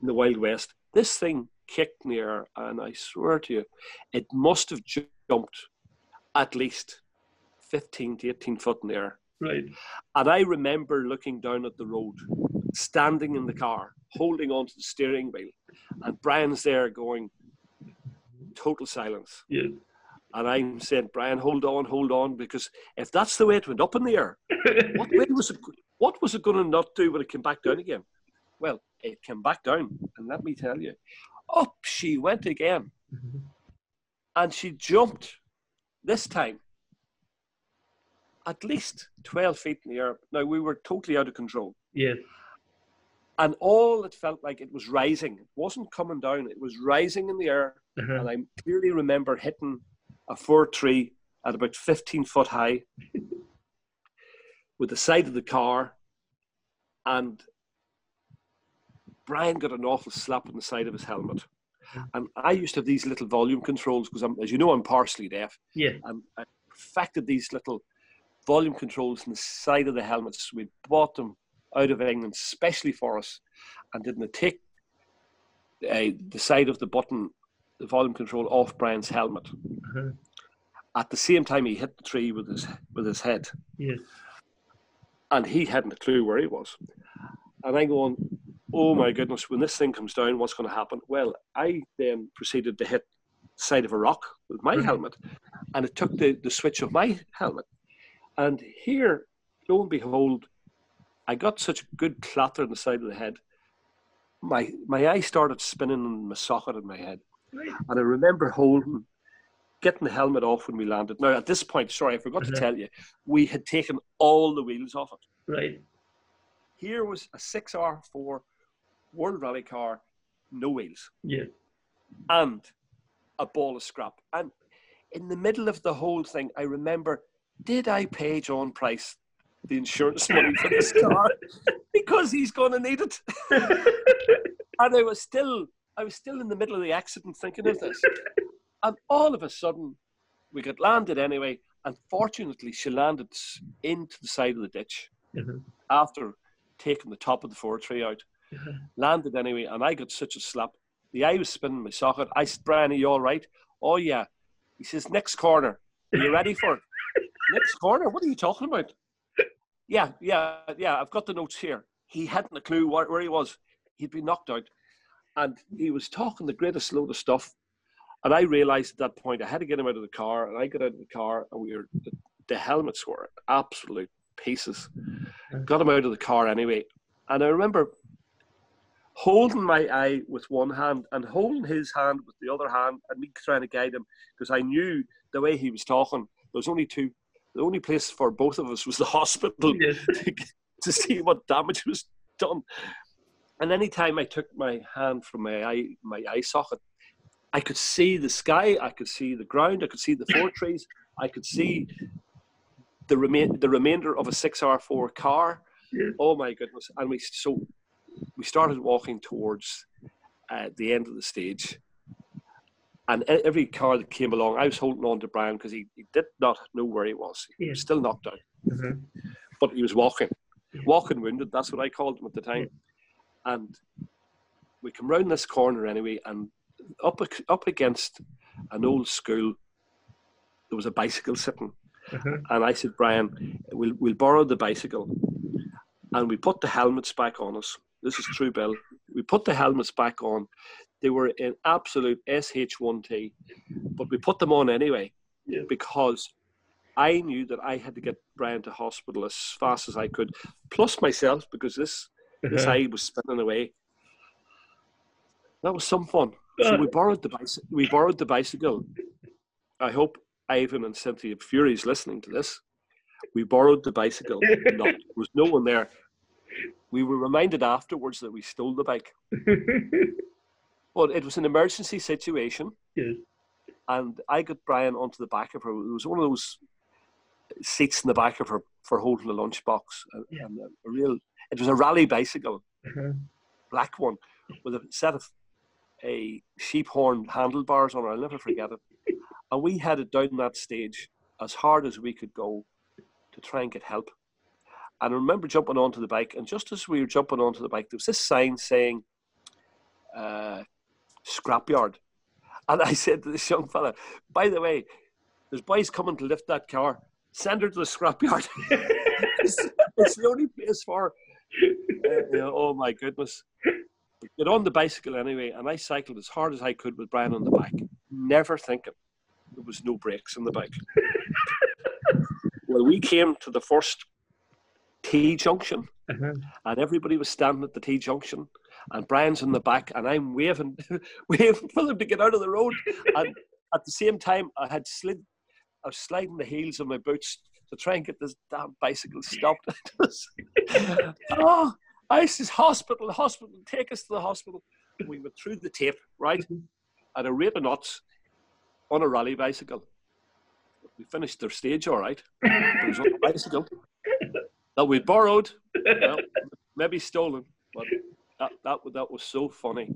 in the Wild West. This thing kicked in the air, and I swear to you, it must have jumped at least 15 to 18 foot in the air. Right. And I remember looking down at the road, standing in the mm. car, holding onto the steering wheel, and Brian's there going, total silence. Yes. And I'm saying, Brian, hold on, hold on, because if that's the way it went up in the air, [LAUGHS] what way was it? What was it going to not do when it came back down again? Well, it came back down, and let me tell you, up she went again, mm-hmm. and she jumped this time at least twelve feet in the air. Now we were totally out of control, yes. And all it felt like it was rising. It wasn't coming down; it was rising in the air. Uh-huh. And I clearly remember hitting a fir tree at about fifteen foot high [LAUGHS] with the side of the car, and Brian got an awful slap on the side of his helmet. And I used to have these little volume controls because, I'm, as you know, I'm partially deaf. Yes. And I perfected these little volume controls on the side of the helmets. We bought them out of England, specially for us, and didn't take uh, the side of the button, the volume control, off Brian's helmet. Uh-huh. At the same time, he hit the tree with his with his head, Yes. and he hadn't a clue where he was. And I'm going, oh my goodness, when this thing comes down, what's going to happen? Well, I then proceeded to hit the side of a rock with my Mhm. helmet, and it took the, the switch of my helmet. And here, lo and behold, I got such a good clatter on the side of the head. My my eye started spinning in my socket in my head. And I remember holding, getting the helmet off when we landed. Now, at this point, sorry, I forgot to Mhm. tell you, we had taken all the wheels off it. Right. Here was a 6R4 World Rally car, no wheels, Yeah. and a ball of scrap. And in the middle of the whole thing, I remember, did I pay John Price the insurance money for this car? [LAUGHS] because he's going to need it. [LAUGHS] and I was still, I was still in the middle of the accident thinking of this. And all of a sudden, we got landed anyway. And fortunately, she landed into the side of the ditch Mhm. after taking the top of the four tree out. Mhm. Landed anyway, and I got such a slap. The eye was spinning my socket. I said, Brian, are you all right? Oh, yeah. He says, next corner. Are you ready for it? [LAUGHS] next corner? What are you talking about? Yeah, yeah, yeah. I've got the notes here. He hadn't a clue where, where he was. He'd been knocked out. And he was talking the greatest load of stuff. And I realized at that point I had to get him out of the car, and I got out of the car, and we were the, the helmets were absolute pieces. Got him out of the car anyway, and I remember holding my eye with one hand and holding his hand with the other hand, and me trying to guide him because I knew the way he was talking. There was only two. The only place for both of us was the [LAUGHS] hospital Yes. [LAUGHS] to, to see what damage was done. And any time I took my hand from my eye, my eye socket, I could see the sky, I could see the ground, I could see the four trees, I could see the remain the remainder of a six R four car. Yeah. Oh my goodness! And we so we started walking towards uh, the end of the stage, and every car that came along, I was holding on to Brian because he, he did not know where he was. He was still knocked out, Mhm. but he was walking, walking wounded. That's what I called him at the time. And we come round this corner anyway, and up up against an old school, there was a bicycle sitting. Mhm. And I said, Brian, we'll, we'll borrow the bicycle. And we put the helmets back on us. This is true, Bill. We put the helmets back on. They were in absolute SH1T, but we put them on anyway Yeah. because I knew that I had to get Brian to hospital as fast as I could, plus myself, because this, this Uh-huh. eye was spinning away. That was some fun. So we borrowed the bicycle. We borrowed the bicycle. I hope Ivan and Cynthia Fury's listening to this. We borrowed the bicycle. [LAUGHS] No, there was no one there. We were reminded afterwards that we stole the bike. [LAUGHS] Well, it was an emergency situation, yes. and I got Brian onto the back of her. It was one of those seats in the back of her for holding a lunchbox. And, Yeah. and a, a real, it was a rally bicycle, Uh-huh. black one, with a set of a sheep horn handlebars on it. I'll never forget it. [LAUGHS] And we headed down that stage as hard as we could go to try and get help. And I remember jumping onto the bike, and just as we were jumping onto the bike, there was this sign saying uh, scrapyard. And I said to this young fella, by the way, there's boys coming to lift that car. Send her to the scrapyard. it's, [LAUGHS] [LAUGHS] it's the only place for her. Uh, you know, oh my goodness. Get on the bicycle anyway, and I cycled as hard as I could with Brian on the back, never thinking there was no brakes on the bike. [LAUGHS] well, we came to the first T junction, Uh-huh. and everybody was standing at the T junction, and Brian's in the back, and I'm waving, [LAUGHS] waving for them to get out of the road. And at the same time, I had slid, I was sliding the heels of my boots to try and get this damn bicycle stopped. [LAUGHS] Oh, I says, hospital, hospital, take us to the hospital. We went through the tape, right, at a rate of knots on a rally bicycle. We finished their stage all right. It was on a bicycle that we borrowed, well, maybe stolen, but that, that, that was so funny.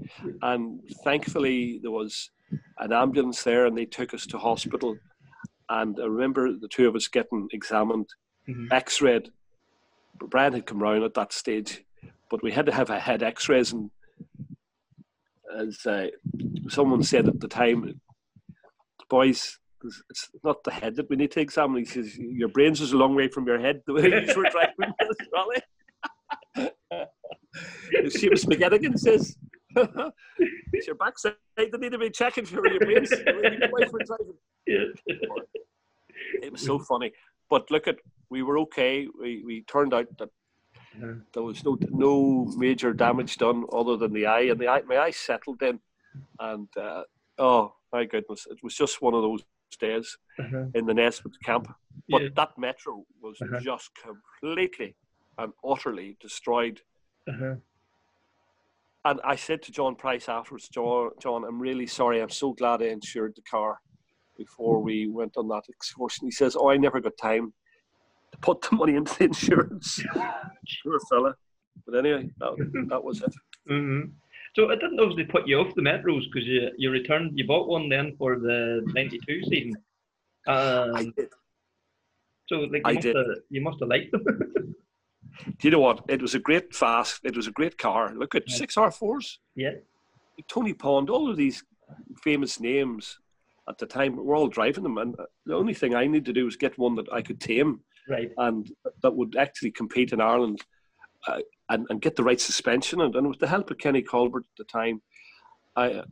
And thankfully, there was an ambulance there and they took us to hospital. And I remember the two of us getting examined, Mhm. x rayed. Brian had come round at that stage, but we had to have a head x rays. And as uh, someone said at the time, boys, it's- not the head that we need to examine. He says, Your brains is a long way from your head, [LAUGHS] the way you were driving [LAUGHS] this [LAUGHS] rally. Seamus McGettigan says, It's your backside that need to be checking for your brains. the way your wife were driving." Yes. It was so funny. But look at, we were okay. We, we turned out that there was no no major damage done other than the eye, and the eye, my eye settled in, and uh, oh my goodness, it was just one of those days Uh-huh. in the Nesbitt camp. But Yeah. that metro was Uh-huh. just completely and utterly destroyed. Uh-huh. And I said to John Price afterwards, John, John, I'm really sorry. I'm so glad I insured the car before we went on that excursion. He says, Oh, I never got time to put the money into the insurance. [LAUGHS] sure, fella. But anyway, that, that was it. hmm So I didn't know if they put you off the metros because you you returned you bought one then for the '92 season. Um, I did. so like you I must did. have you must have liked them. [LAUGHS] Do you know what? It was a great fast. It was a great car. Look at six R fours. yeah. Tony Pond, all of these famous names at the time, we're all driving them. And the only thing I need to do is get one that I could tame Right. and that would actually compete in Ireland uh, and, and get the right suspension. And, and with the help of Kenny Colbert at the time, I,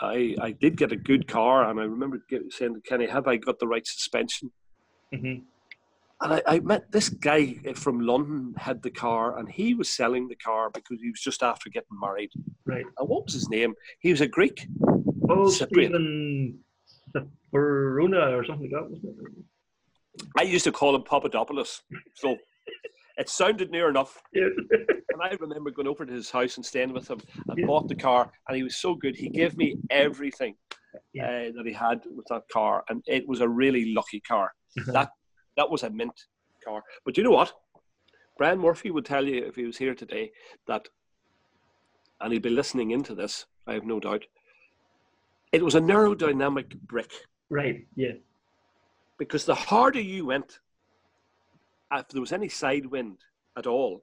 I, I did get a good car, and I remember saying to Kenny, "Have I got the right suspension?" hmm And I, I met this guy from London had the car, and he was selling the car because he was just after getting married. Right. And what was his name? He was a Greek. Oh, Cyprian. Stephen or something like that, wasn't it? I used to call him Papadopoulos, so it sounded near enough. Yeah. [LAUGHS] And I remember going over to his house and staying with him and Yeah. bought the car, and he was so good. He gave me everything Yeah. uh, that he had with that car, and it was a really lucky car. Uh-huh. That that was a mint car. But you know what? Brian Murphy would tell you if he was here today that, and he'd be listening into this. I have no doubt. It was an aerodynamic brick Right. Yeah. because the harder you went, if there was any side wind at all,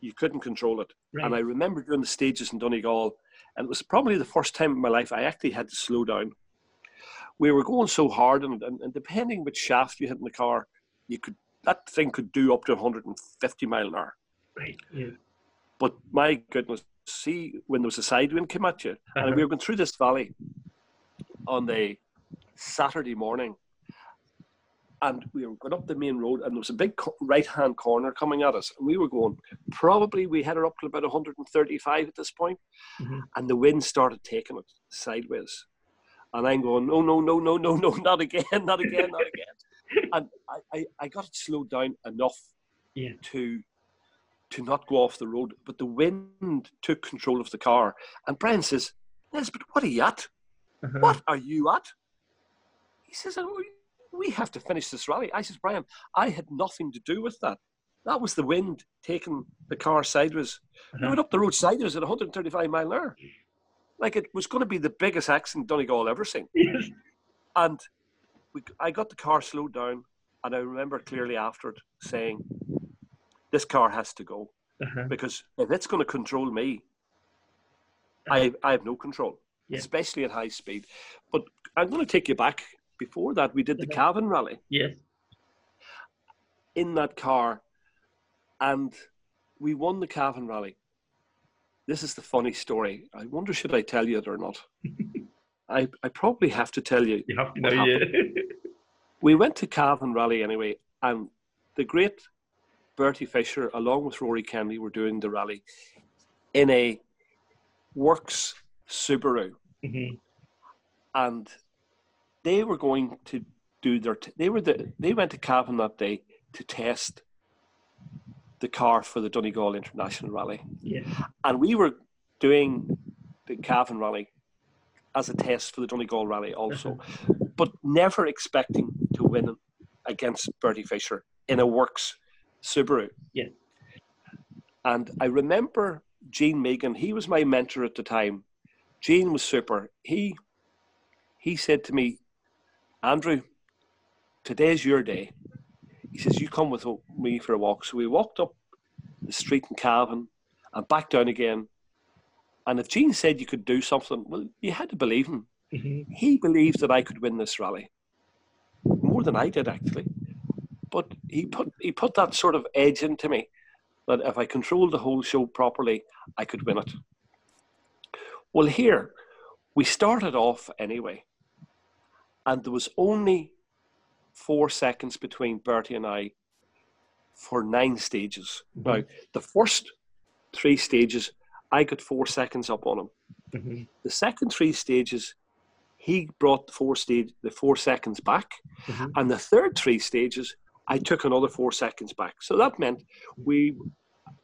you couldn't control it. Right. And I remember doing the stages in Donegal, and it was probably the first time in my life I actually had to slow down. We were going so hard, and, and, and depending which shaft you hit in the car, you could that thing could do up to 150 mile an hour. Right. Yeah. But my goodness, see when there was a side wind came at you, and Uh-huh. we were going through this valley on the Saturday morning, and we were going up the main road, and there was a big co- right-hand corner coming at us, and we were going. Probably we had her up to about 135 at this point, Mhm. and the wind started taking it sideways, and I'm going, no, no, no, no, no, no, not again, [LAUGHS] not again, not again, and I, I, I got it slowed down enough Yeah. to to not go off the road, but the wind took control of the car. And Brian says, Nesbitt, what are you at? Uh-huh. What are you at? He says, "Oh, we- we have to finish this rally. I says, Brian, I had nothing to do with that. That was the wind taking the car sideways. We Uh-huh. went up the road sideways at 135 mile an hour. Like it was going to be the biggest accident Donegal ever seen. [LAUGHS] And we, I got the car slowed down, and I remember clearly after it saying, "This car has to go Uh-huh. because if it's going to control me, I I have no control, Yeah. especially at high speed." But I'm going to take you back. Before that, we did the Okay. Cavan rally Yes. in that car, and we won the Cavan rally. This is the funny story. I wonder should I tell you it or not. [LAUGHS] I, I probably have to tell you You have to know. Yeah. [LAUGHS] we went to Cavan Rally anyway, and the great Bertie Fisher, along with Rory Kennedy, were doing the rally in a Works Subaru, Mhm. and they were going to do their. T- they were the. They went to Cavan that day to test the car for the Donegal International Rally Yeah. and we were doing the Cavan Rally as a test for the Donegal Rally also, uh-huh. but never expecting to win against Bertie Fisher in a Works Subaru. Yeah. And I remember Gene Megan, he was my mentor at the time. Gene was super. He he said to me, Andrew, today's your day. He says, You come with me for a walk. So we walked up the street in Cavan and back down again. And if Gene said you could do something, well, you had to believe him. Mhm. He believed that I could win this rally more than I did, actually. But he put he put that sort of edge into me that if I controlled the whole show properly, I could win it. Well, here we started off anyway, and there was only four seconds between Bertie and I for nine stages. Now, the first three stages, I got four seconds up on him. Mhm. The second three stages, he brought the four stage the four seconds back, Mhm. and the third three stages, I took another four seconds back. So that meant we,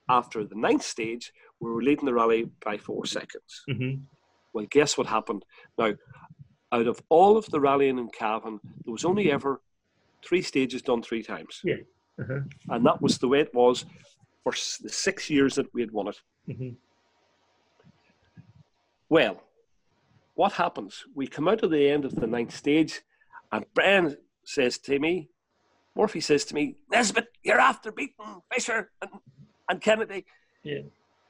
after the ninth stage, we were leading the rally by four seconds. Mhm. Well, guess what happened? Now, out of all of the rallying in Cavan, there was only ever three stages done three times. Yeah. Uh-huh. And that was the way it was for the six years that we had won it. Mhm. Well, what happens? We come out of the end of the ninth stage, and Brian says to me, Murphy says to me, Nesbitt, you're after beating Fisher and, and Kennedy. Yeah.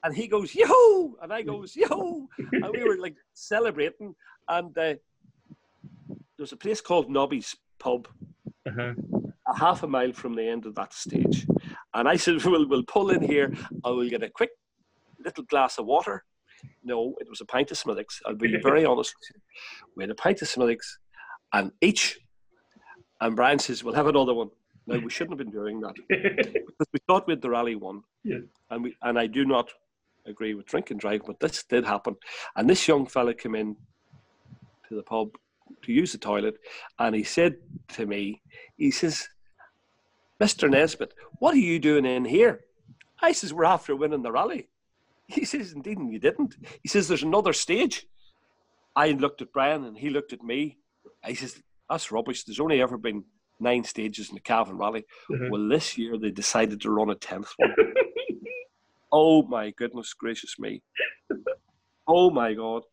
And he goes, yo! And I goes, yo! [LAUGHS] and we were like celebrating. And uh, there's a place called Nobby's Pub Uh-huh. a half a mile from the end of that stage. And I said, we'll, we'll pull in here. I will get a quick little glass of water. No, it was a pint of Smithwick's. I'll be very honest. We had a pint of Smithwick's and each. And Brian says, We'll have another one. Now, we shouldn't have been doing that [LAUGHS] because we thought we had the rally won. Yeah. And, we, and I do not agree with drink and drive, but this did happen. And this young fella came in to the pub to use the toilet and he said to me, He says, Mr. Nesbitt, what are you doing in here? I says, We're after winning the rally. He says, Indeed, and you didn't. He says, There's another stage. I looked at Brian and he looked at me. I says, That's rubbish. There's only ever been nine stages in the Cavan Rally. Mhm. Well, this year they decided to run a tenth one. [LAUGHS] oh my goodness gracious me. Oh my God.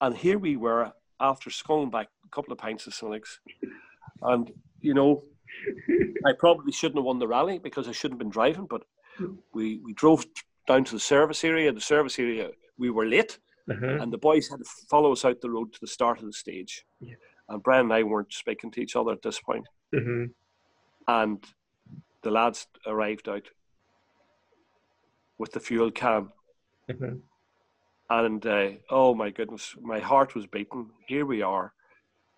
And here we were after sculling back a couple of pints of Sonics. And, you know, I probably shouldn't have won the rally because I shouldn't have been driving, but we, we drove down to the service area. The service area, we were late, Uh-huh. and the boys had to follow us out the road to the start of the stage. Yeah. And Brian and I weren't speaking to each other at this point. Uh-huh. And the lads arrived out with the fuel can. Uh-huh. And uh, oh my goodness, my heart was beating. Here we are.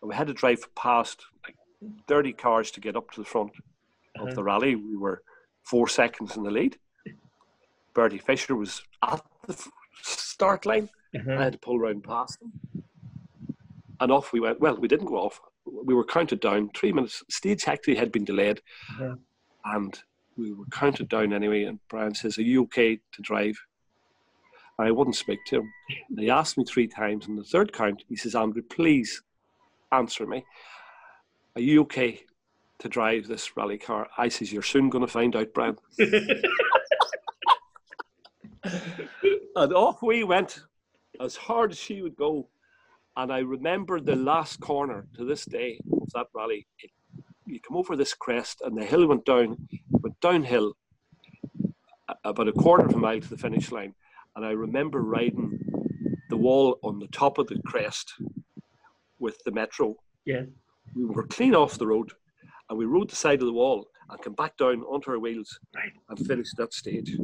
And we had to drive past like 30 cars to get up to the front of the rally. We were four seconds in the lead. Bertie Fisher was at the start line. Uh-huh. I had to pull around past him. And off we went. Well, we didn't go off. We were counted down. Three minutes. Stage actually had been delayed. Uh-huh. And we were counted down anyway. And Brian says, Are you okay to drive? I wouldn't speak to him. And he asked me three times. And the third count, he says, Andrew, please answer me. Are you okay to drive this rally car? I says, You're soon going to find out, Brian. [LAUGHS] And off we went as hard as she would go. And I remember the last corner to this day of that rally. It, you come over this crest, and the hill went down, went downhill about a quarter of a mile to the finish line. And I remember riding the wall on the top of the crest with the metro. Yeah. We were clean off the road, and we rode the side of the wall and came back down onto our wheels Right. and finished that stage.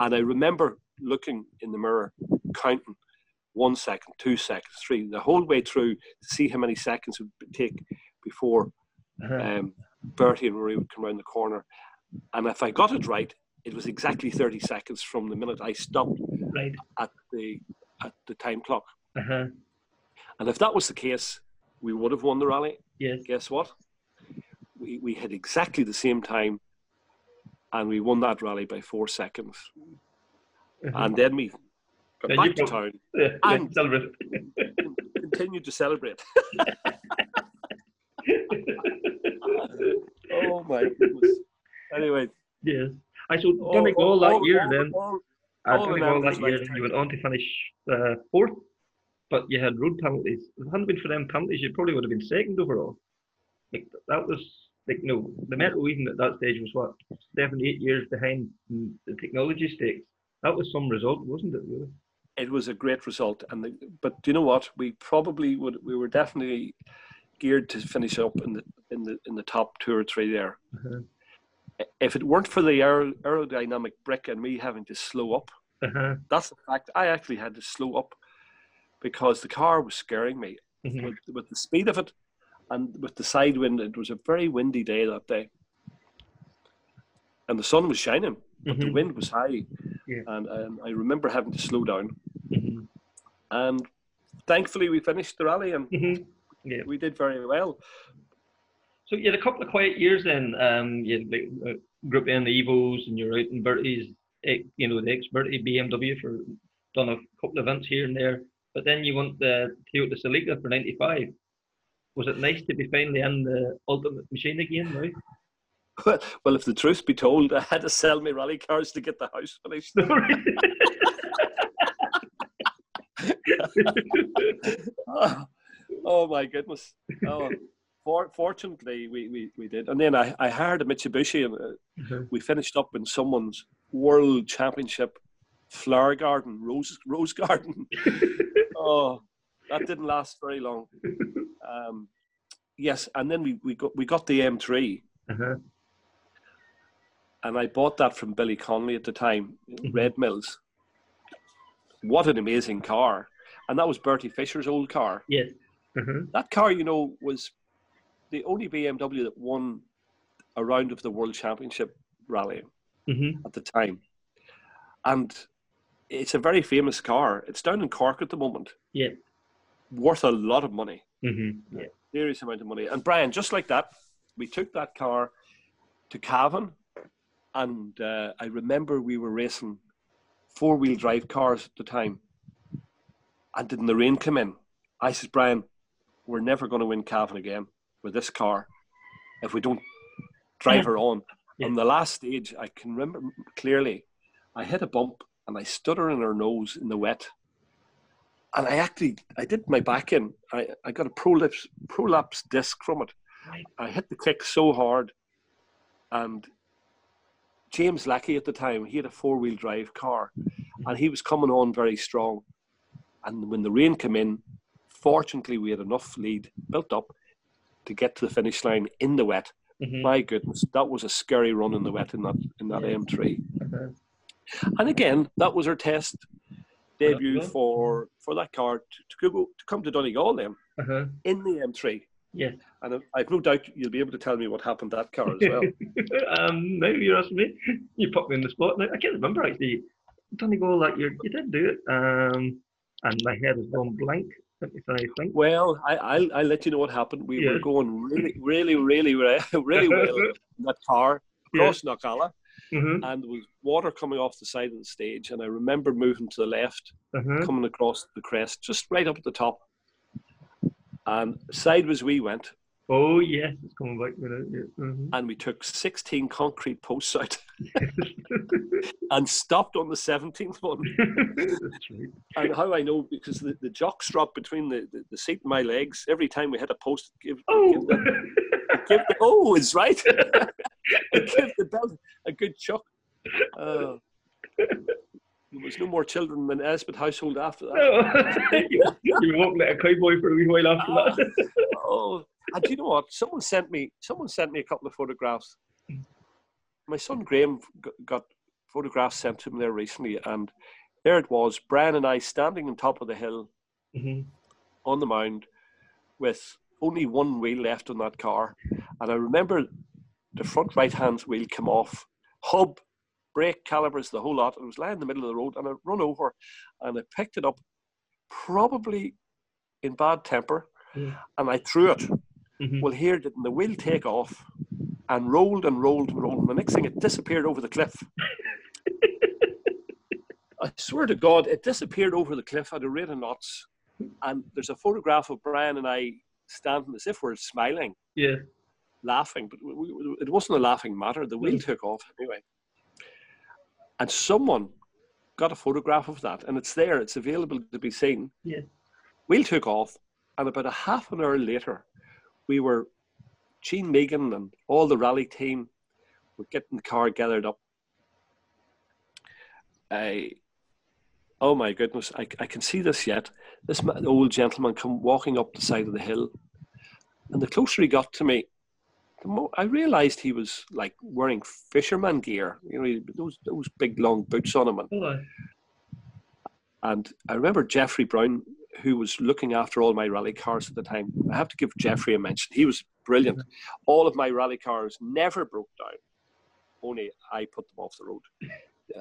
And I remember looking in the mirror, counting one second, two seconds, three, the whole way through to see how many seconds it would take before Uh-huh. um, Bertie and Rory would come around the corner. And if I got it right, it was exactly 30 seconds from the minute I stopped Right. at the at the time clock. Uh-huh. And if that was the case, we would have won the rally. Yes. Guess what? We, we had exactly the same time and we won that rally by four seconds. Uh-huh. And then we got Yeah, back to town, Yeah, and- celebrate. continued to celebrate. [LAUGHS] oh my goodness. Anyway, yes. I should all- Donegal all- that all- year all- then. all- Uh, all Andrew's that year, you went on to finish uh, fourth, but you had road penalties. If it hadn't been for them penalties, you probably would have been second overall. Like that was like no, the Metro even at that stage was what seven, eight years behind the technology stakes. That was some result, wasn't it? Really? it was a great result. And the, but do you know what? We probably would. We were definitely geared to finish up in the in the in the top two or three there. Uh-huh. If it weren't for the aer- aerodynamic brick and me having to slow up, Uh-huh. that's the fact. I actually had to slow up because the car was scaring me Mhm. with, with the speed of it and with the side wind. It was a very windy day that day, and the sun was shining, but the Mhm. wind was high, Yeah. and um, I remember having to slow down. Mhm. And thankfully, we finished the rally and Mhm. Yeah. we did very well. So you had a couple of quiet years then. Um, you had like, uh, Group in the Evos, and you're out in Bertie's, eh, you know, the ex Bertie BMW for done a couple of events here and there. But then you went the Toyota Celica for '95. Was it nice to be finally in the ultimate machine again? Right? Well, if the truth be told, I had to sell my rally cars to get the house finished. [LAUGHS] oh, [LAUGHS] oh my goodness! Oh, for, fortunately, we, we, we did, and then I, I hired a Mitsubishi, and uh, Mhm. we finished up in someone's World Championship flower garden, rose rose garden. [LAUGHS] oh, that didn't last very long. Um, yes, and then we, we got we got the M3, Uh-huh. and I bought that from Billy Conley at the time, Mhm. Red Mills. what an amazing car. And that was Bertie Fisher's old car. Yes. hmm That car, you know, was the only BMW that won a round of the World Championship rally hmm at the time. And it's a very famous car. It's down in Cork at the moment, Yeah. worth a lot of money, hmm Yeah. serious amount of money. And Brian, just like that, we took that car to Cavan, and uh, I remember we were racing four wheel drive cars at the time. And didn't the rain come in? I says, Brian, we're never going to win Cavan again with this car if we don't drive her on. Yeah. On the last stage, I can remember clearly, I hit a bump and I stood her in her nose in the wet. And I actually, I did my back in. I, I got a prolapse, prolapse disc from it. Right. I hit the kick so hard. And James Lackey at the time, he had a four wheel drive car and he was coming on very strong. And when the rain came in, fortunately, we had enough lead built up to get to the finish line in the wet. hmm My goodness, that was a scary run in the wet in that in that Yeah. M3. uh And again, that was her test debut Yeah. for for that car to, to go to come to Donegal then uh in the M3. Yeah. And I've no doubt you'll be able to tell me what happened to that car as well. [LAUGHS] um, now you're asking me. You put me in the spot. Now, I can't remember actually. Donegal that year, you did do it. Um, and my head is gone blank. Let me think. well, I, I'll I'll let you know what happened. We Yeah. were going really, really, really, [LAUGHS] really well [LAUGHS] in that car Yeah. across Knockalla, hmm and there was water coming off the side of the stage. And I remember moving to the left uh coming across the crest, just right up at the top. And sideways we went, Oh yes, it's coming back with it. Yeah. hmm and we took 16 concrete posts out [LAUGHS] [LAUGHS] and stopped on the 17th one. [LAUGHS] And how I know, because the, the jock strap between the, the, the seat and my legs, every time we hit a post, give, Oh. give, [LAUGHS] give the, oh, it's right. [LAUGHS] give the belt a good chuck. Uh, there was no more children than Elspeth household after that. you, [LAUGHS] you won't let a cowboy for a wee while after that. Oh, and do you know what? Someone sent me. Someone sent me a couple of photographs. My son Graham got photographs sent to him there recently, and there it was. Brian and I standing on top of the hill hmm on the mound, with only one wheel left on that car, and I remember the front right hand wheel come off, hub, brake calipers, the whole lot. It was lying in the middle of the road, and I run over, and I picked it up, probably in bad temper, Yeah. and I threw it. hmm Well, here didn't the wheel take off and rolled and rolled and rolled. And the next thing, it disappeared over the cliff. [LAUGHS] I swear to God, it disappeared over the cliff at a rate of knots. And there's a photograph of Brian and I standing as if we're smiling, Yeah. laughing, but we, it wasn't a laughing matter. The wheel mm. took off anyway. And someone got a photograph of that, and it's there, it's available to be seen. Yeah. Wheel took off, and about a half an hour later, we were, Gene Megan and all the rally team were getting the car gathered up. I, oh my goodness, I, I can see this yet. This old gentleman come walking up the side of the hill, and the closer he got to me, the more I realised he was like wearing fisherman gear. You know, those those big long boots on him, and and I remember Jeffrey Brown, who was looking after all my rally cars at the time. I have to give Jeffrey a mention. He was brilliant. All of my rally cars never broke down. Only I put them off the road.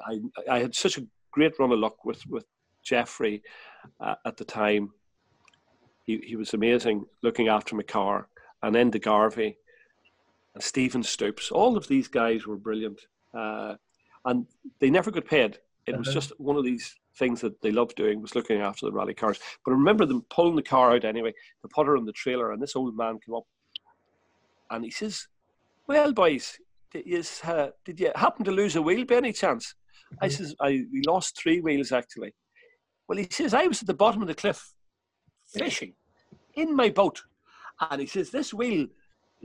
I, I had such a great run of luck with, with Jeffrey uh, at the time. He, he was amazing looking after my car. And then De Garvey and Stephen Stoops. All of these guys were brilliant. Uh, and they never got paid. It was Uh-huh. just one of these things that they loved doing was looking after the rally cars. But I remember them pulling the car out anyway, the putter on the trailer, and this old man came up and he says, "Well, boys, did you, uh, did you happen to lose a wheel by any chance?" I says, "I we lost three wheels actually." Well, he says, "I was at the bottom of the cliff fishing in my boat, and he says this wheel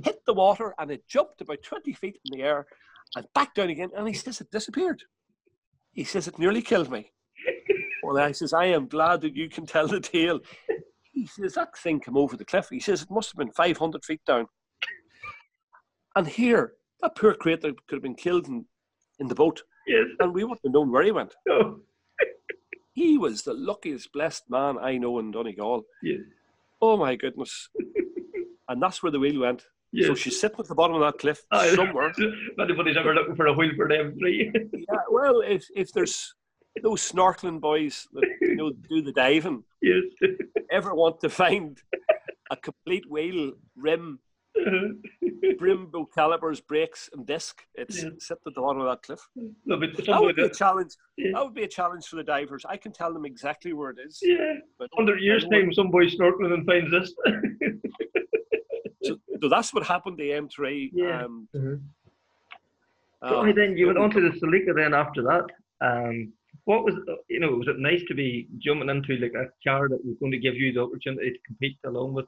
hit the water and it jumped about twenty feet in the air and back down again, and he says it disappeared." He says it nearly killed me. Well, I says, I am glad that you can tell the tale. He says, that thing came over the cliff. He says, it must have been 500 feet down. And here, that poor creature could have been killed in, in the boat, Yes. and we wouldn't have known where he went. [LAUGHS] Oh. he was the luckiest, blessed man I know in Donegal. Yeah. Oh my goodness. [LAUGHS] and that's where the wheel went. Yeah. So she's sitting at the bottom of that cliff Aye. somewhere. [LAUGHS] If anybody's ever looking for a wheel for them three. yeah, well, if, if there's those snorkeling boys that you know do the diving yes. ever want to find a complete wheel, rim, [LAUGHS] Brembo calipers, brakes, and disc, it's Yeah. sitting at the bottom of that cliff. no, but That would be a challenge. Yeah. That would be a challenge for the divers. I can tell them exactly where it is. yeah. but Under years time, some boy snorkeling and finds this. So, so that's what happened to M3. Yeah. Um, Mhm. uh, So then you went on to the Celica then after that. Um, what was you know was it nice to be jumping into like a car that was going to give you the opportunity to compete along with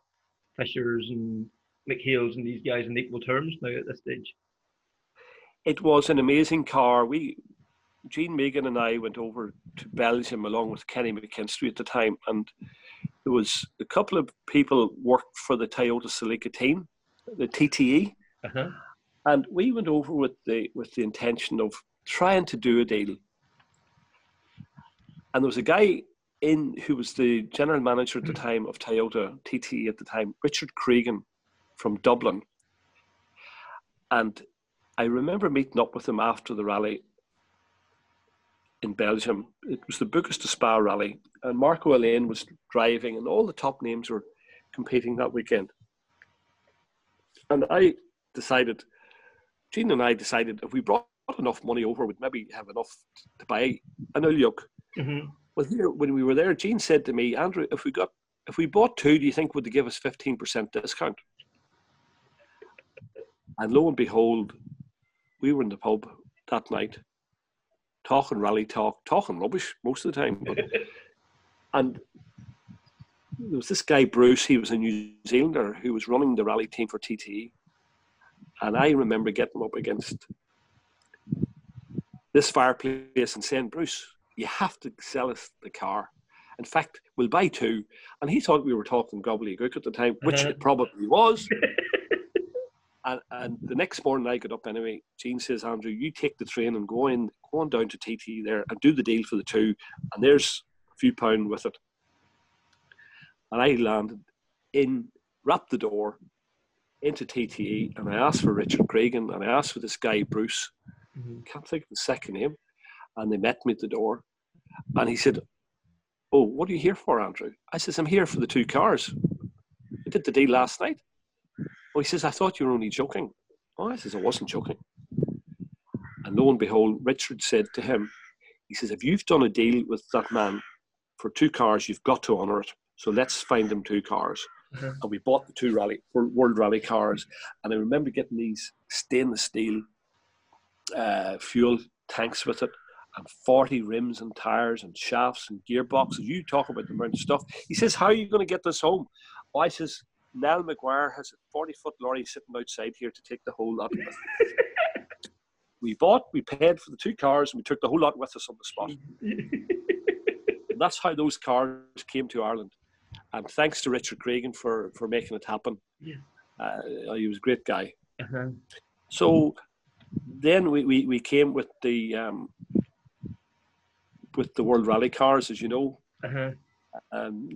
Fishers and McHale's and these guys in equal terms now at this stage? It was an amazing car. We, Gene Megan and I went over to Belgium along with Kenny McKinstry at the time, and there was a couple of people worked for the Toyota Celica team, the TTE, Uh-huh. and we went over with the with the intention of trying to do a deal. And there was a guy in who was the general manager at the time of Toyota TTE at the time, Richard Cregan from Dublin. And I remember meeting up with him after the rally in Belgium. It was the Boucles de Spa rally, and Marco Elaine was driving, and all the top names were competing that weekend. And I decided, Gene and I decided if we brought enough money over, we'd maybe have enough to buy an Ulyuk. hmm Well, here when we were there, Gene said to me, Andrew, if we got if we bought two, do you think would they give us fifteen percent discount? And lo and behold, we were in the pub that night, talking rally talk, talking rubbish most of the time. But, [LAUGHS] and there was this guy Bruce. He was a New Zealander who was running the rally team for TTE, and I remember getting up against this fireplace and saying, Bruce, you have to sell us the car. In fact, we'll buy two. And he thought we were talking gobbledygook at the time, which Uh-huh. it probably was. [LAUGHS] and, and the next morning I got up anyway. Gene says, Andrew, you take the train and go in, go on down to TT there and do the deal for the two. And there's a few pound with it. And I landed in, wrapped the door into TTE, and I asked for Richard Cregan, and I asked for this guy Bruce. Mhm. Can't think of the second name. And they met me at the door, and he said, "Oh, what are you here for, Andrew?" I says, "I'm here for the two cars. We did the deal last night." Oh, he says, "I thought you were only joking." Oh, I says, "I wasn't joking." And lo and behold, Richard said to him, "He says, if you've done a deal with that man for two cars, you've got to honour it. So let's find them two cars." Mhm. And we bought the two rally World Rally cars, and I remember getting these stainless steel uh, fuel tanks with it, and 40 rims and tires and shafts and gearboxes. You talk about the amount of stuff. He says, How are you going to get this home? Oh, I says, Nell McGuire has a 40 foot lorry sitting outside here to take the whole lot with. [LAUGHS] we bought, we paid for the two cars, and we took the whole lot with us on the spot. [LAUGHS] That's how those cars came to Ireland. And thanks to Richard Cregan for, for making it happen. Yeah. Uh, he was a great guy. Uh-huh. So then we, we, we came with the um, with the World Rally cars, as you know, Uh-huh. um,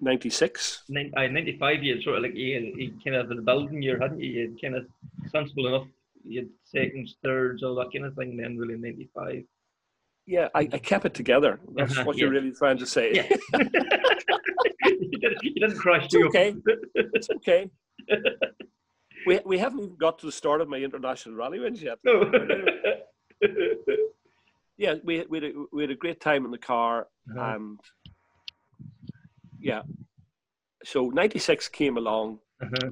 '96. Nin- aye, 95 you had sort of like you, you kind of the building year hadn't you you had kind of sensible enough you had seconds thirds all that kind of thing then really 95 Yeah, I, I kept it together. That's Uh-huh, what you're really trying to say. yeah [LAUGHS] you, didn't, you didn't crash It's okay. It's okay. we, we haven't even got to the start of my international rally wins yet. no Yeah, we, we, had a, we had a great time in the car, Uh-huh. and yeah. So '96 came along, Uh-huh.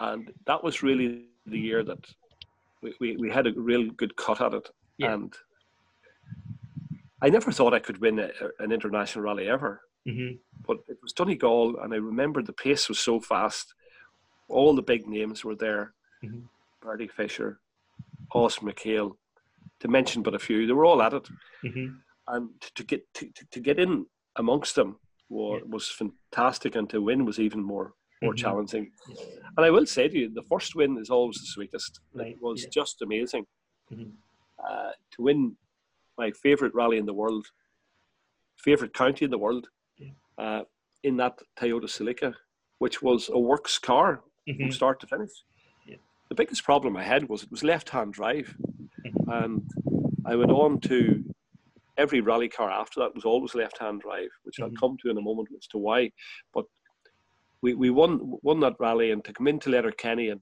and that was really the year that we, we, we had a real good cut at it. Yeah. And I never thought I could win a, an international rally ever, Mhm. but it was Donegal, and I remember the pace was so fast. All the big names were there Mhm. Bertie Fisher, Os McHale, to mention but a few. They were all at it. Mhm. And to, to get to, to get in amongst them was, was fantastic, and to win was even more more Mhm. challenging. And I will say to you, the first win is always the sweetest. Right, It was yeah. just amazing. Mhm. Uh, to win my favourite rally in the world favorite county in the world uh, in that Toyota Celica, which was a works car Mm-hmm. from start to finish. Yeah. The biggest problem I had was it was left-hand drive, and I went on to every rally car after that was always left-hand drive, which I'll Mhm. come to in a moment as to why. But we, we won won that rally, and to come into Letterkenny and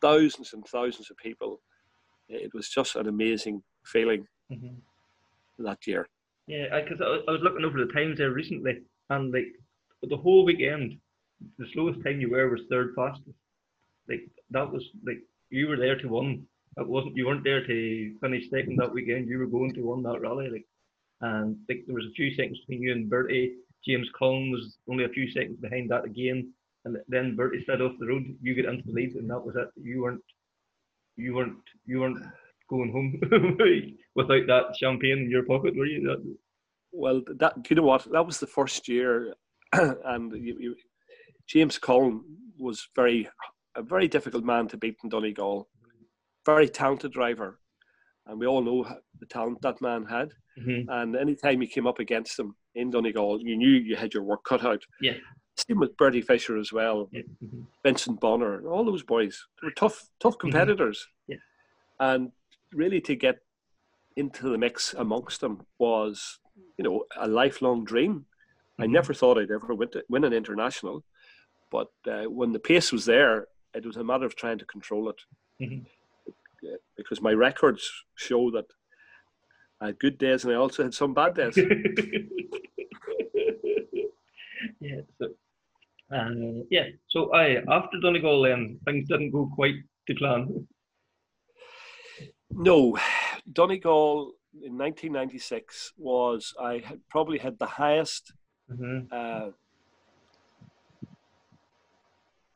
thousands and thousands of people, it was just an amazing feeling Mhm. that year. Yeah, because I, was- I was looking over the times there recently, and like the whole weekend, the slowest time you were was third fastest. Like that was like you were there to win. It wasn't you weren't there to finish second that weekend. You were going to win that rally. Like, and like there was a few seconds between you and Bertie. James Cullen was only a few seconds behind that again, and then Bertie slid off the road. You get into the lead, and that was it. You weren't, you weren't, you weren't going home [LAUGHS] without that champagne in your pocket, were you? That, Well, that you know what? That was the first year, [CLEARS THROAT] and you, you, James Cullen was very a very difficult man to beat in Donegal. Very talented driver, and we all know the talent that man had. Mhm. And anytime you came up against him in Donegal, you knew you had your work cut out. Yeah. Same with Bertie Fisher as well, Yeah. mhm. Vincent Bonner, all those boys. They were tough, tough competitors. Yeah. And really to get into the mix amongst them was, you know, a lifelong dream. I Mhm. never thought I'd ever win, win an international, but uh, when the pace was there, it was a matter of trying to control it. Because my records show that I had good days and I also had some bad days. [LAUGHS] yeah. So, uh, yeah. So I after Donegal, then things didn't go quite to plan. No, Donegal in 1996 was I had probably had the highest hmm uh,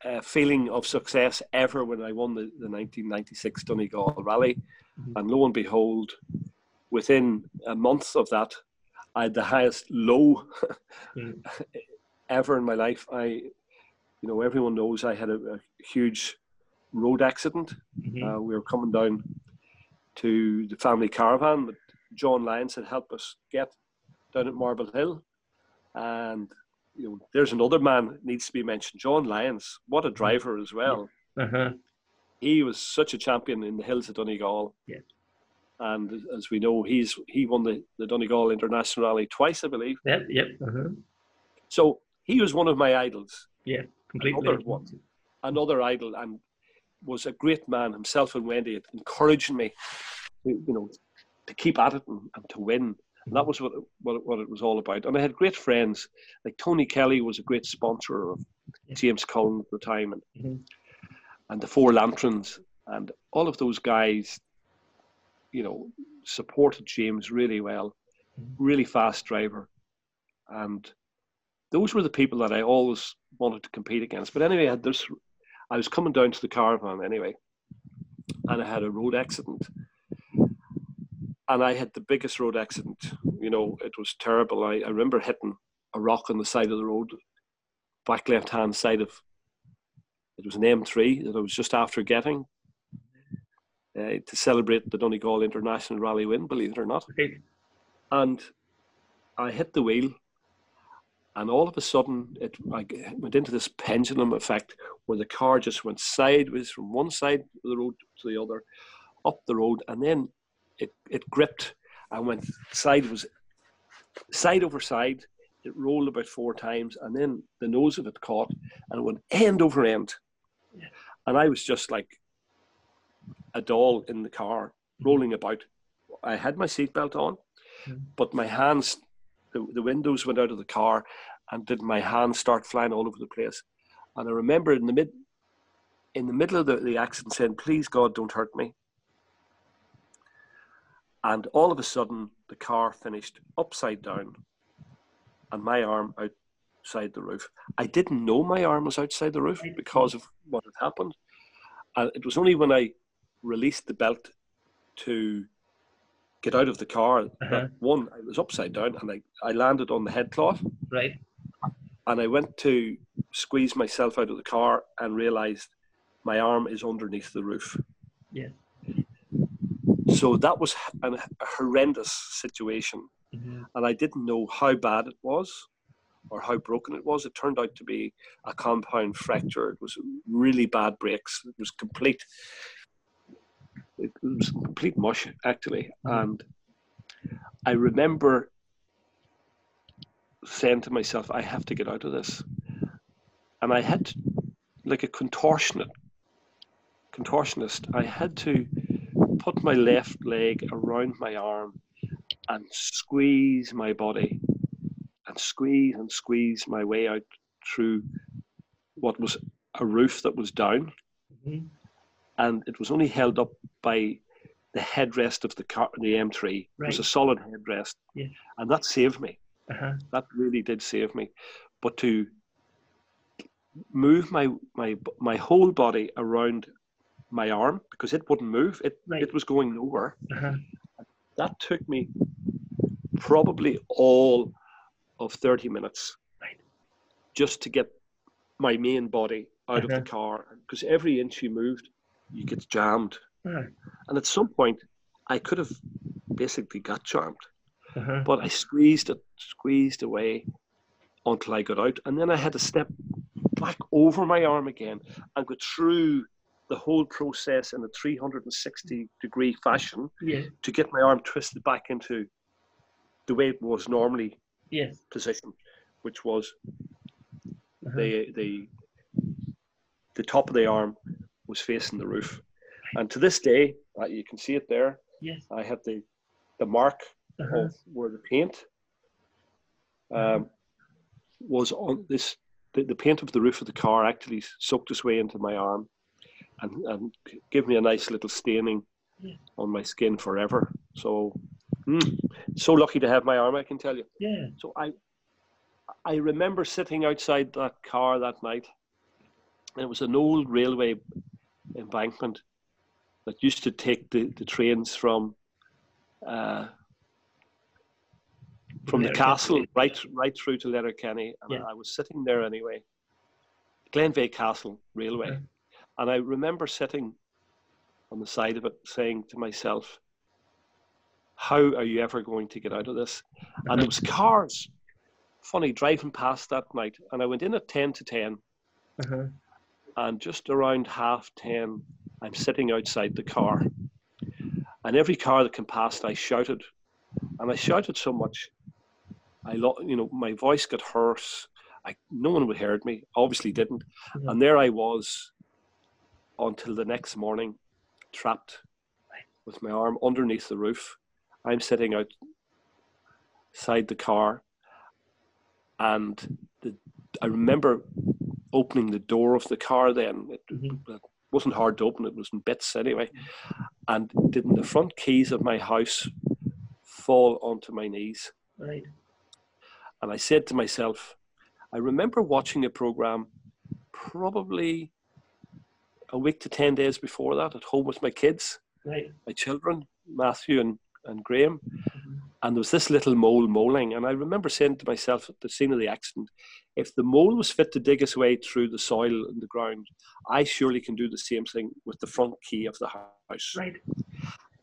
uh, feeling of success ever when I won the, the 1996 Donegal Rally, Mhm. and lo and behold, within a month of that, I had the highest low Mm. [LAUGHS] ever in my life. I, you know, everyone knows I had a, a huge road accident. hmm Uh, we were coming down to the family caravan that John Lyons had helped us get down at Marble Hill. And you know, there's another man needs to be mentioned, John Lyons. What a driver as well. uh-huh. He was such a champion in the hills of Donegal. Yeah. And as we know, he's he won the, the Donegal International Rally twice, I believe. Yep. Yep. Uh-huh. So he was one of my idols. Yeah, completely. Another one. another idol and was a great man himself and Wendy encouraging me to, you know to keep at it and, and to win and that was what, it- what, it- what it was all about. And I had great friends. Like Tony Kelly was a great sponsor of James Cullen at the time and, Mhm. and the Four Lanterns. And all of those guys you know supported James really well. Mhm. really fast driver. And those were the people that I always wanted to compete against. But anyway I had this I was coming down to the caravan anyway, and I had a road accident. And I had the biggest road accident. You know, it was terrible. I, I remember hitting a rock on the side of the road, back left hand side of it was an M3 that I was just after getting uh, to celebrate the Donegal International Rally win, believe it or not and I hit the wheel, and all of a sudden it I went into this pendulum effect where the car just went sideways from one side of the road to the other, up the road, and then it, it gripped and went sideways, side over side. It rolled about four times, and then the nose of it caught, and it went end over end. And I was just like a doll in the car, rolling about. I had my seatbelt on, but my hands, the, the windows went out of the car, and did my hands start flying all over the place. And I remember in the mid, in the middle of the, the accident, saying, "Please God, don't hurt me." And all of a sudden, the car finished upside down, and my arm outside the roof. I didn't know my arm was outside the roof because of what had happened. And it was only when I released the belt to get out of the car Uh-huh. that one, I was upside down and I, I landed on the headcloth Right. and I went to squeeze myself out of the car and realized my arm is underneath the roof. Yeah. So that was an, a horrendous situation. Mhm. and I didn't know how bad it was or how broken it was. It turned out to be a compound fracture. It was really bad breaks. It was complete. It was complete mush actually, and I remember saying to myself, "I have to get out of this," and I had, to, like a contortionist, contortionist, I had to put my left leg around my arm and squeeze my body and squeeze and squeeze my way out through what was a roof that was down Mhm. and it was only held up by the headrest of the car the M3 it was a solid headrest Yeah. and that saved me Uh-huh. that really did save me but to move my my my whole body around my arm because it wouldn't move it Right. it was going nowhere Uh-huh. that took me probably all of 30 minutes Right. just to get my main body out of Uh-huh. the car because every inch you moved you get jammed Uh-huh. and at some point i could have basically got jammed Uh-huh. but i squeezed it squeezed away until i got out and then i had to step back over my arm again and go through the whole process in a 360 degree fashion Yeah. to get my arm twisted back into the way it was normally Yes. positioned, which was Uh-huh. the the the top of the arm was facing the roof. And to this day, uh, you can see it there. Yes. I had the the mark Uh-huh. of where the paint um, was on this. The, the paint of the roof of the car actually soaked its way into my arm, and and gave me a nice little staining Yeah. on my skin forever. So, mm, so lucky to have my arm, I can tell you. Yeah. So I, I remember sitting outside that car that night, and it was an old railway embankment that used to take the, the trains from, uh, from the castle right right through to Letterkenny, and Yeah. I was sitting there anyway. Glenveagh Castle Railway, Yeah. And I remember sitting on the side of it, saying to myself, "How are you ever going to get out of this?" And there was [LAUGHS] cars, funny driving past that night, and I went in at ten to ten, Uh-huh. and just around half 10 i'm sitting outside the car and every car that came past i shouted and i shouted so much i lo- you know my voice got hoarse I, no one would heard me obviously didn't Yeah. and there i was until the next morning trapped with my arm underneath the roof i'm sitting outside the car and the, i remember opening the door of the car then. It, Mhm. it wasn't hard to open, it was in bits anyway. And didn't the front keys of my house fall onto my knees? Right. And I said to myself, I remember watching a program probably a week to 10 days before that at home with my kids, Right. my children, Matthew and, and Graham. And there was this little mole moling. And I remember saying to myself at the scene of the accident, if the mole was fit to dig its way through the soil and the ground, I surely can do the same thing with the front key of the house. Right.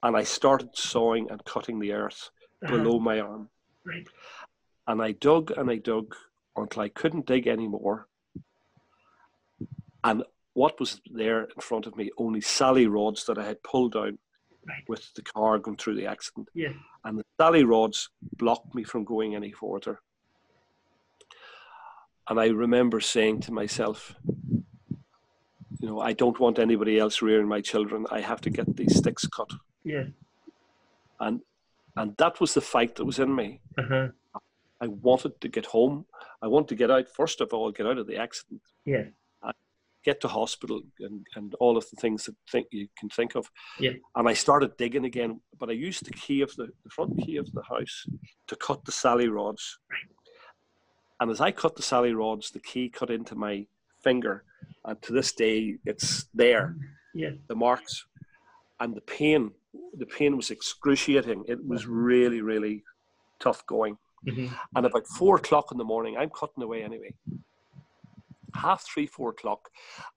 And I started sawing and cutting the earth Uh-huh. below my arm. Right. And I dug and I dug until I couldn't dig anymore. And what was there in front of me? Only sally rods that I had pulled down Right. with the car going through the accident. Yeah. And the sally rods blocked me from going any further. And I remember saying to myself, you know, I don't want anybody else rearing my children. I have to get these sticks cut. Yeah. And and that was the fight that was in me. Uh-huh. I wanted to get home. I wanted to get out, first of all, get out of the accident, Yeah. Get to hospital, and, and all of the things that think you can think of. Yeah. And I started digging again, but I used the key of the, the front key of the house to cut the sally rods. And as I cut the sally rods, the key cut into my finger, and to this day, it's there. Yeah. The marks, and the pain. The pain was excruciating. It was really, really tough going. Mhm. And about four o'clock in the morning, I'm cutting away anyway. Half three, four o'clock,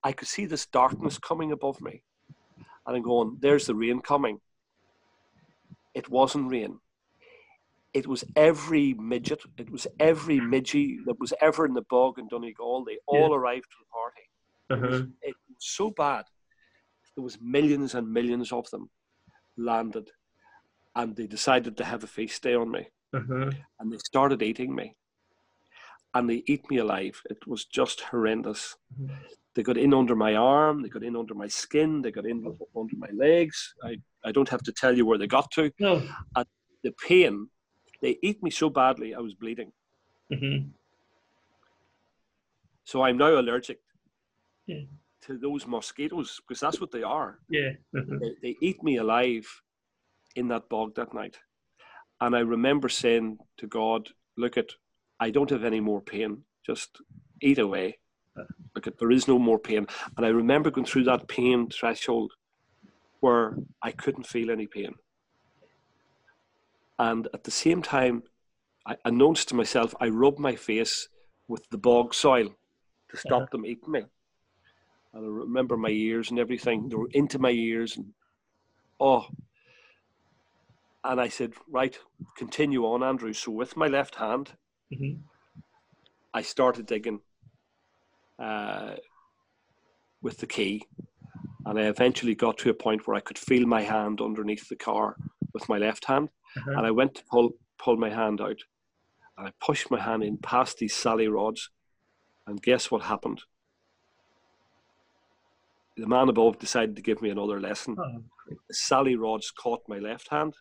I could see this darkness coming above me. And I'm going, there's the rain coming. It wasn't rain. it was every midget, it was every midgie that was ever in the bog in Donegal. They all Yeah. arrived to the party. Uh-huh. It was so bad. There was millions and millions of them landed, and they decided to have a feast day on me, Uh-huh. and they started eating me, and they eat me alive. It was just horrendous. Mhm. They got in under my arm, they got in under my skin, they got in under my legs. I, I don't have to tell you where they got to. No. The pain, they ate me so badly, I was bleeding. Mm-hmm. So I'm now allergic Yeah. to those mosquitoes because that's what they are. Yeah. Uh-huh. They, they eat me alive in that bog that night. And I remember saying to God, Look at, I don't have any more pain. Just eat away. Look there is no more pain. And I remember going through that pain threshold where I couldn't feel any pain. And at the same time, I announced to myself, I rubbed my face with the bog soil to stop uh-huh. them eating me. And I remember my ears and everything. They were into my ears and oh. And I said, right, continue on, Andrew. So with my left hand, Mhm. I started digging uh, with the key. And I eventually got to a point where I could feel my hand underneath the car with my left hand. Uh-huh. And I went to pull, pull my hand out. And I pushed my hand in past these sally rods. And guess what happened? The man above decided to give me another lesson. Oh. The sally rods caught my left hand,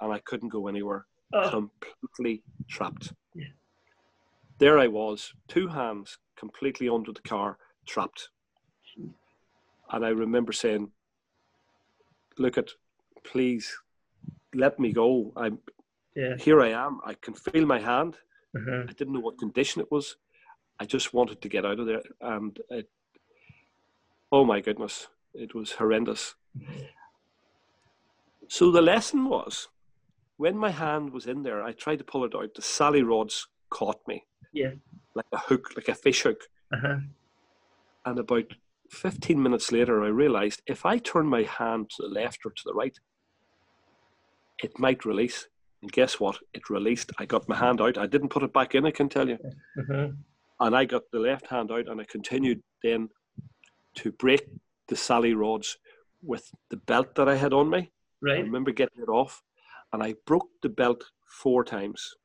and I couldn't go anywhere. Oh, Completely trapped. There I was, two hands completely under the car, trapped. And I remember saying, "Look at, please, let me go. I'm yeah. here. I am. I can feel my hand. Uh-huh. I didn't know what condition it was. I just wanted to get out of there, and it, oh my goodness, it was horrendous. So the lesson was, when my hand was in there, I tried to pull it out. The sally rods caught me Yeah. like a hook, like a fish hook. Uh-huh. And about 15 minutes later, I realized if I turn my hand to the left or to the right, it might release. And guess what? It released. I got my hand out. I didn't put it back in, I can tell you. Uh-huh. And I got the left hand out and I continued then to break the sally rods with the belt that I had on me. Right. I Right. remember getting it off and I broke the belt four times.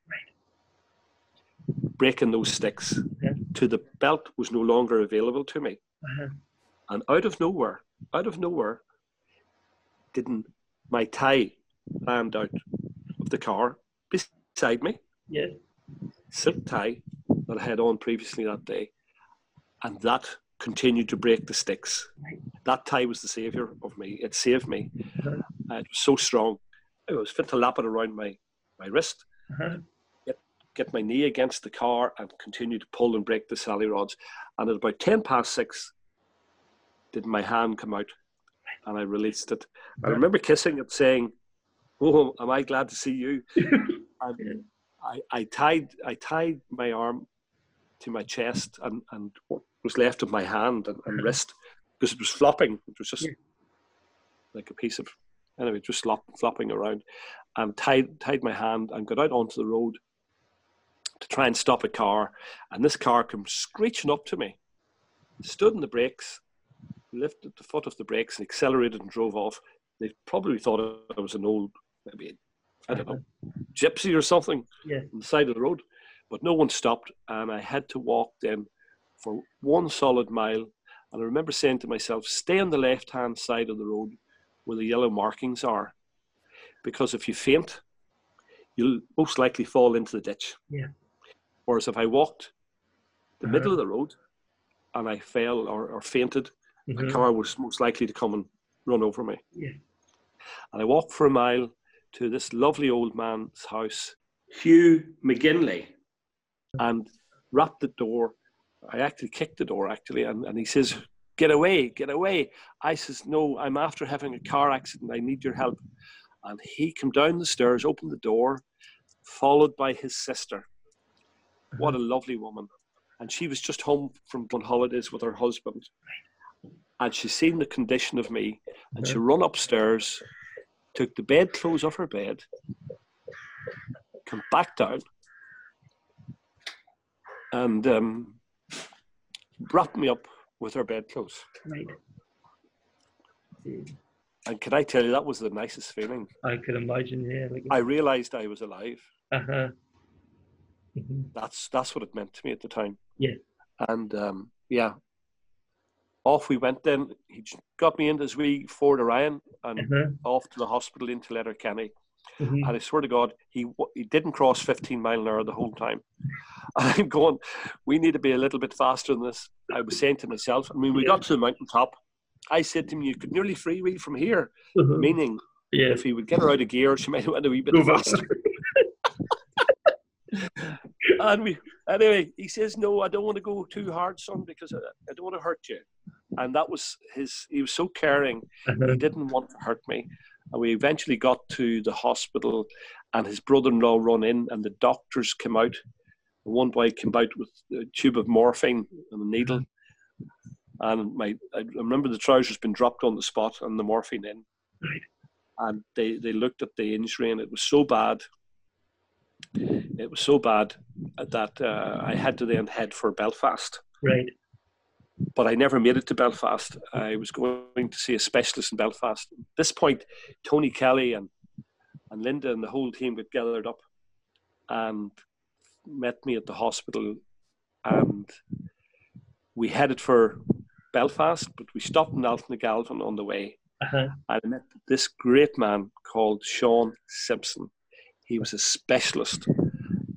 Breaking those sticks. Yeah. To the belt was no longer available to me. Uh-huh. And out of nowhere, out of nowhere, didn't my tie land out of the car beside me, Yeah. silk tie that I had on previously that day, and that continued to break the sticks. Right. That tie was the savior of me. It saved me. Uh-huh. Uh, it was so strong. It was fit to lap it around my, my wrist, Uh-huh. Get my knee against the car, and continue to pull and break the sally rods. And at about 10 past six, did my hand come out and I released it. I remember kissing it, saying, Oh, am I glad to see you? [LAUGHS] and I, I tied I tied my arm to my chest and, and what was left of my hand and, and wrist because it was flopping. It was just like a piece of anyway, just flop, flopping around. And tied tied my hand and got out onto the road to try and stop a car. And this car came screeching up to me, stood in the brakes, lifted the foot off the brakes and accelerated and drove off. They probably thought I was an old, maybe, I don't know, gypsy or something Yeah. on the side of the road. But no one stopped, and I had to walk then for one solid mile. And I remember saying to myself, stay on the left hand side of the road where the yellow markings are. Because if you faint, you'll most likely fall into the ditch. Yeah. Whereas if I walked the Uh-huh. middle of the road and I fell or, or fainted, a Mhm. car was most likely to come and run over me. Yeah. And I walked for a mile to this lovely old man's house, Hugh McGinley, and rapped the door. I actually kicked the door, actually, and, and he says, Get away, get away. I says, No, I'm after having a car accident. I need your help. And he came down the stairs, opened the door, followed by his sister. What a lovely woman. And she was just home from on holidays with her husband. And she seen the condition of me, and she run upstairs, took the bed clothes off her bed, come back down and um, wrapped me up with her bedclothes. Right. And can I tell you, that was the nicest feeling. I could imagine, yeah. Like, I realised I was alive. uh-huh. Hmm That's that's what it meant to me at the time. Yeah. And um, yeah, off we went. Then he got me into his wee Ford Orion and Uh-huh. off to the hospital into Letterkenny. hmm And I swear to God, he he didn't cross 15 mile an hour the whole time. [LAUGHS] And I'm going, we need to be a little bit faster than this. I was saying to myself, I mean, we got to the mountaintop. I said to him, you could nearly freewheel from here, Uh-huh. meaning Yeah. if he would get her out of gear, she might [LAUGHS] have went a wee bit Go faster. And we, anyway, he says, no, I don't want to go too hard, son, because I, I don't want to hurt you. And that was his, he was so caring he mm-hmm. didn't want to hurt me. And we eventually got to the hospital, and his brother-in-law run in, and the doctors came out. One boy came out with a tube of morphine and a needle, mm-hmm. and my I remember the trousers been dropped on the spot and the morphine in, Right. and they they looked at the injury, and it was so bad. It was so bad that uh, I had to then head for Belfast Right. but I never made it to Belfast. I was going to see a specialist in Belfast. At this point, Tony Kelly and and Linda and the whole team got gathered up and met me at the hospital, and we headed for Belfast, but we stopped in Galvin on the way. Uh-huh. I met this great man called Sean Simpson. He was a specialist.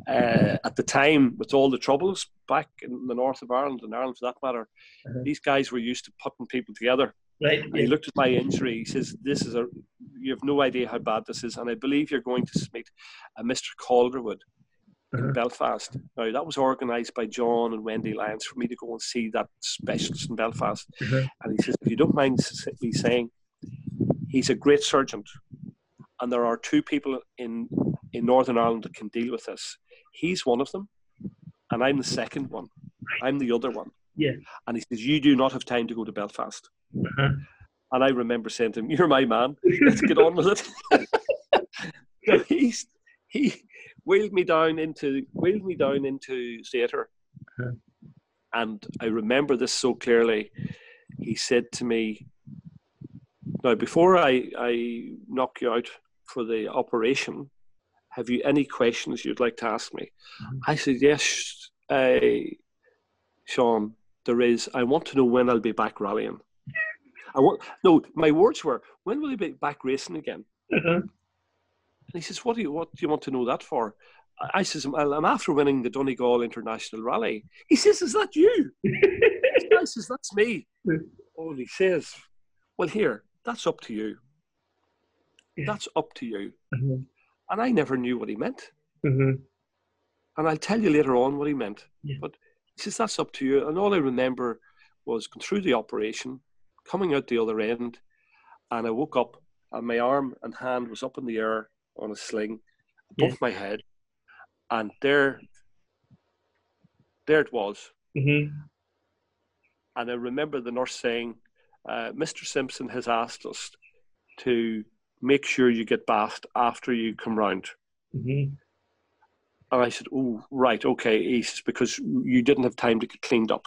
Uh, at the time, with all the troubles back in the north of Ireland and Ireland for that matter, Uh-huh. these guys were used to putting people together. Right. And he looked at my injury. He says, "This is a. You have no idea how bad this is, and I believe you're going to meet a Mr. Calderwood Uh-huh. in Belfast." Now that was organised by John and Wendy Lyons for me to go and see that specialist in Belfast. Uh-huh. And he says, "If you don't mind me saying, he's a great surgeon, and there are two people in in Northern Ireland that can deal with this. He's one of them, and I'm the second one. I'm the other one." Yeah. And he says, "You do not have time to go to Belfast." Uh-huh. And I remember saying to him, "You're my man. Let's get on with it." [LAUGHS] he's, he wheeled me down into wheeled me down into theatre, Uh-huh. and I remember this so clearly. He said to me, "Now, before I I knock you out for the operation, have you any questions you'd like to ask me?" Mhm. I said, "Yes, uh, Sean. There is. I want to know when I'll be back rallying." I want no. My words were, "When will you be back racing again?" Uh-huh. And he says, "What do you what do you want to know that for?" I says, I'm after winning the Donegal International Rally." He says, "Is that you?" [LAUGHS] I says, "That's me." Oh, and he says, "Well, here, that's up to you. Yeah. That's up to you." Uh-huh. And I never knew what he meant, Uh-huh. and I'll tell you later on what he meant. Yeah. But he says, "That's up to you." And all I remember was going through the operation, coming out the other end, and I woke up, and my arm and hand was up in the air on a sling above Yeah. my head, and there, there it was. Uh-huh. And I remember the nurse saying, uh, "Mr. Simpson has asked us to make sure you get bathed after you come round." Uh-huh. And I said, "Oh, right, okay." He says, "Because you didn't have time to get cleaned up."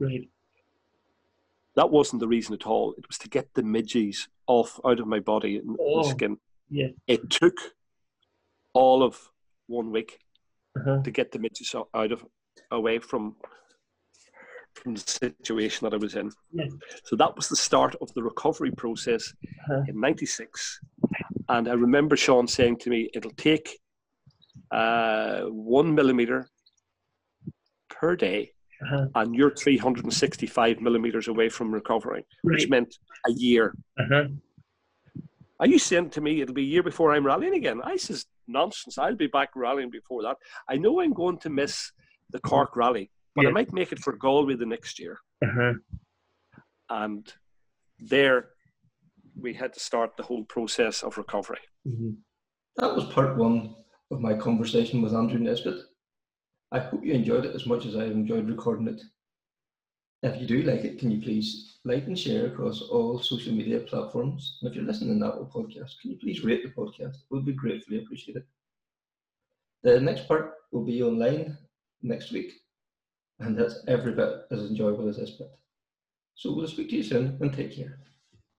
Right. That wasn't the reason at all. It was to get the midges off out of my body and Oh. the skin. Yeah. It took all of one week Uh-huh. to get the midges out of away from from the situation that I was in. So that was the start of the recovery process Uh-huh. in '96. And I remember Sean saying to me, "It'll take uh, one millimeter per day, Uh-huh. and you're 365 millimeters away from recovering, which meant a year." Uh-huh. Are you saying to me it'll be a year before I'm rallying again? I says, nonsense. I'll be back rallying before that. I know I'm going to miss the Cork rally, but I might make it for Galway the next year. Uh-huh. And there we had to start the whole process of recovery. Uh-huh. That was part one of my conversation with Andrew Nesbitt. I hope you enjoyed it as much as I enjoyed recording it. If you do like it, can you please like and share across all social media platforms? And if you're listening to Apple Podcast, can you please rate the podcast? It would be gratefully appreciated. The next part will be online next week, and that's every bit as enjoyable as this bit. So we'll speak to you soon and take care.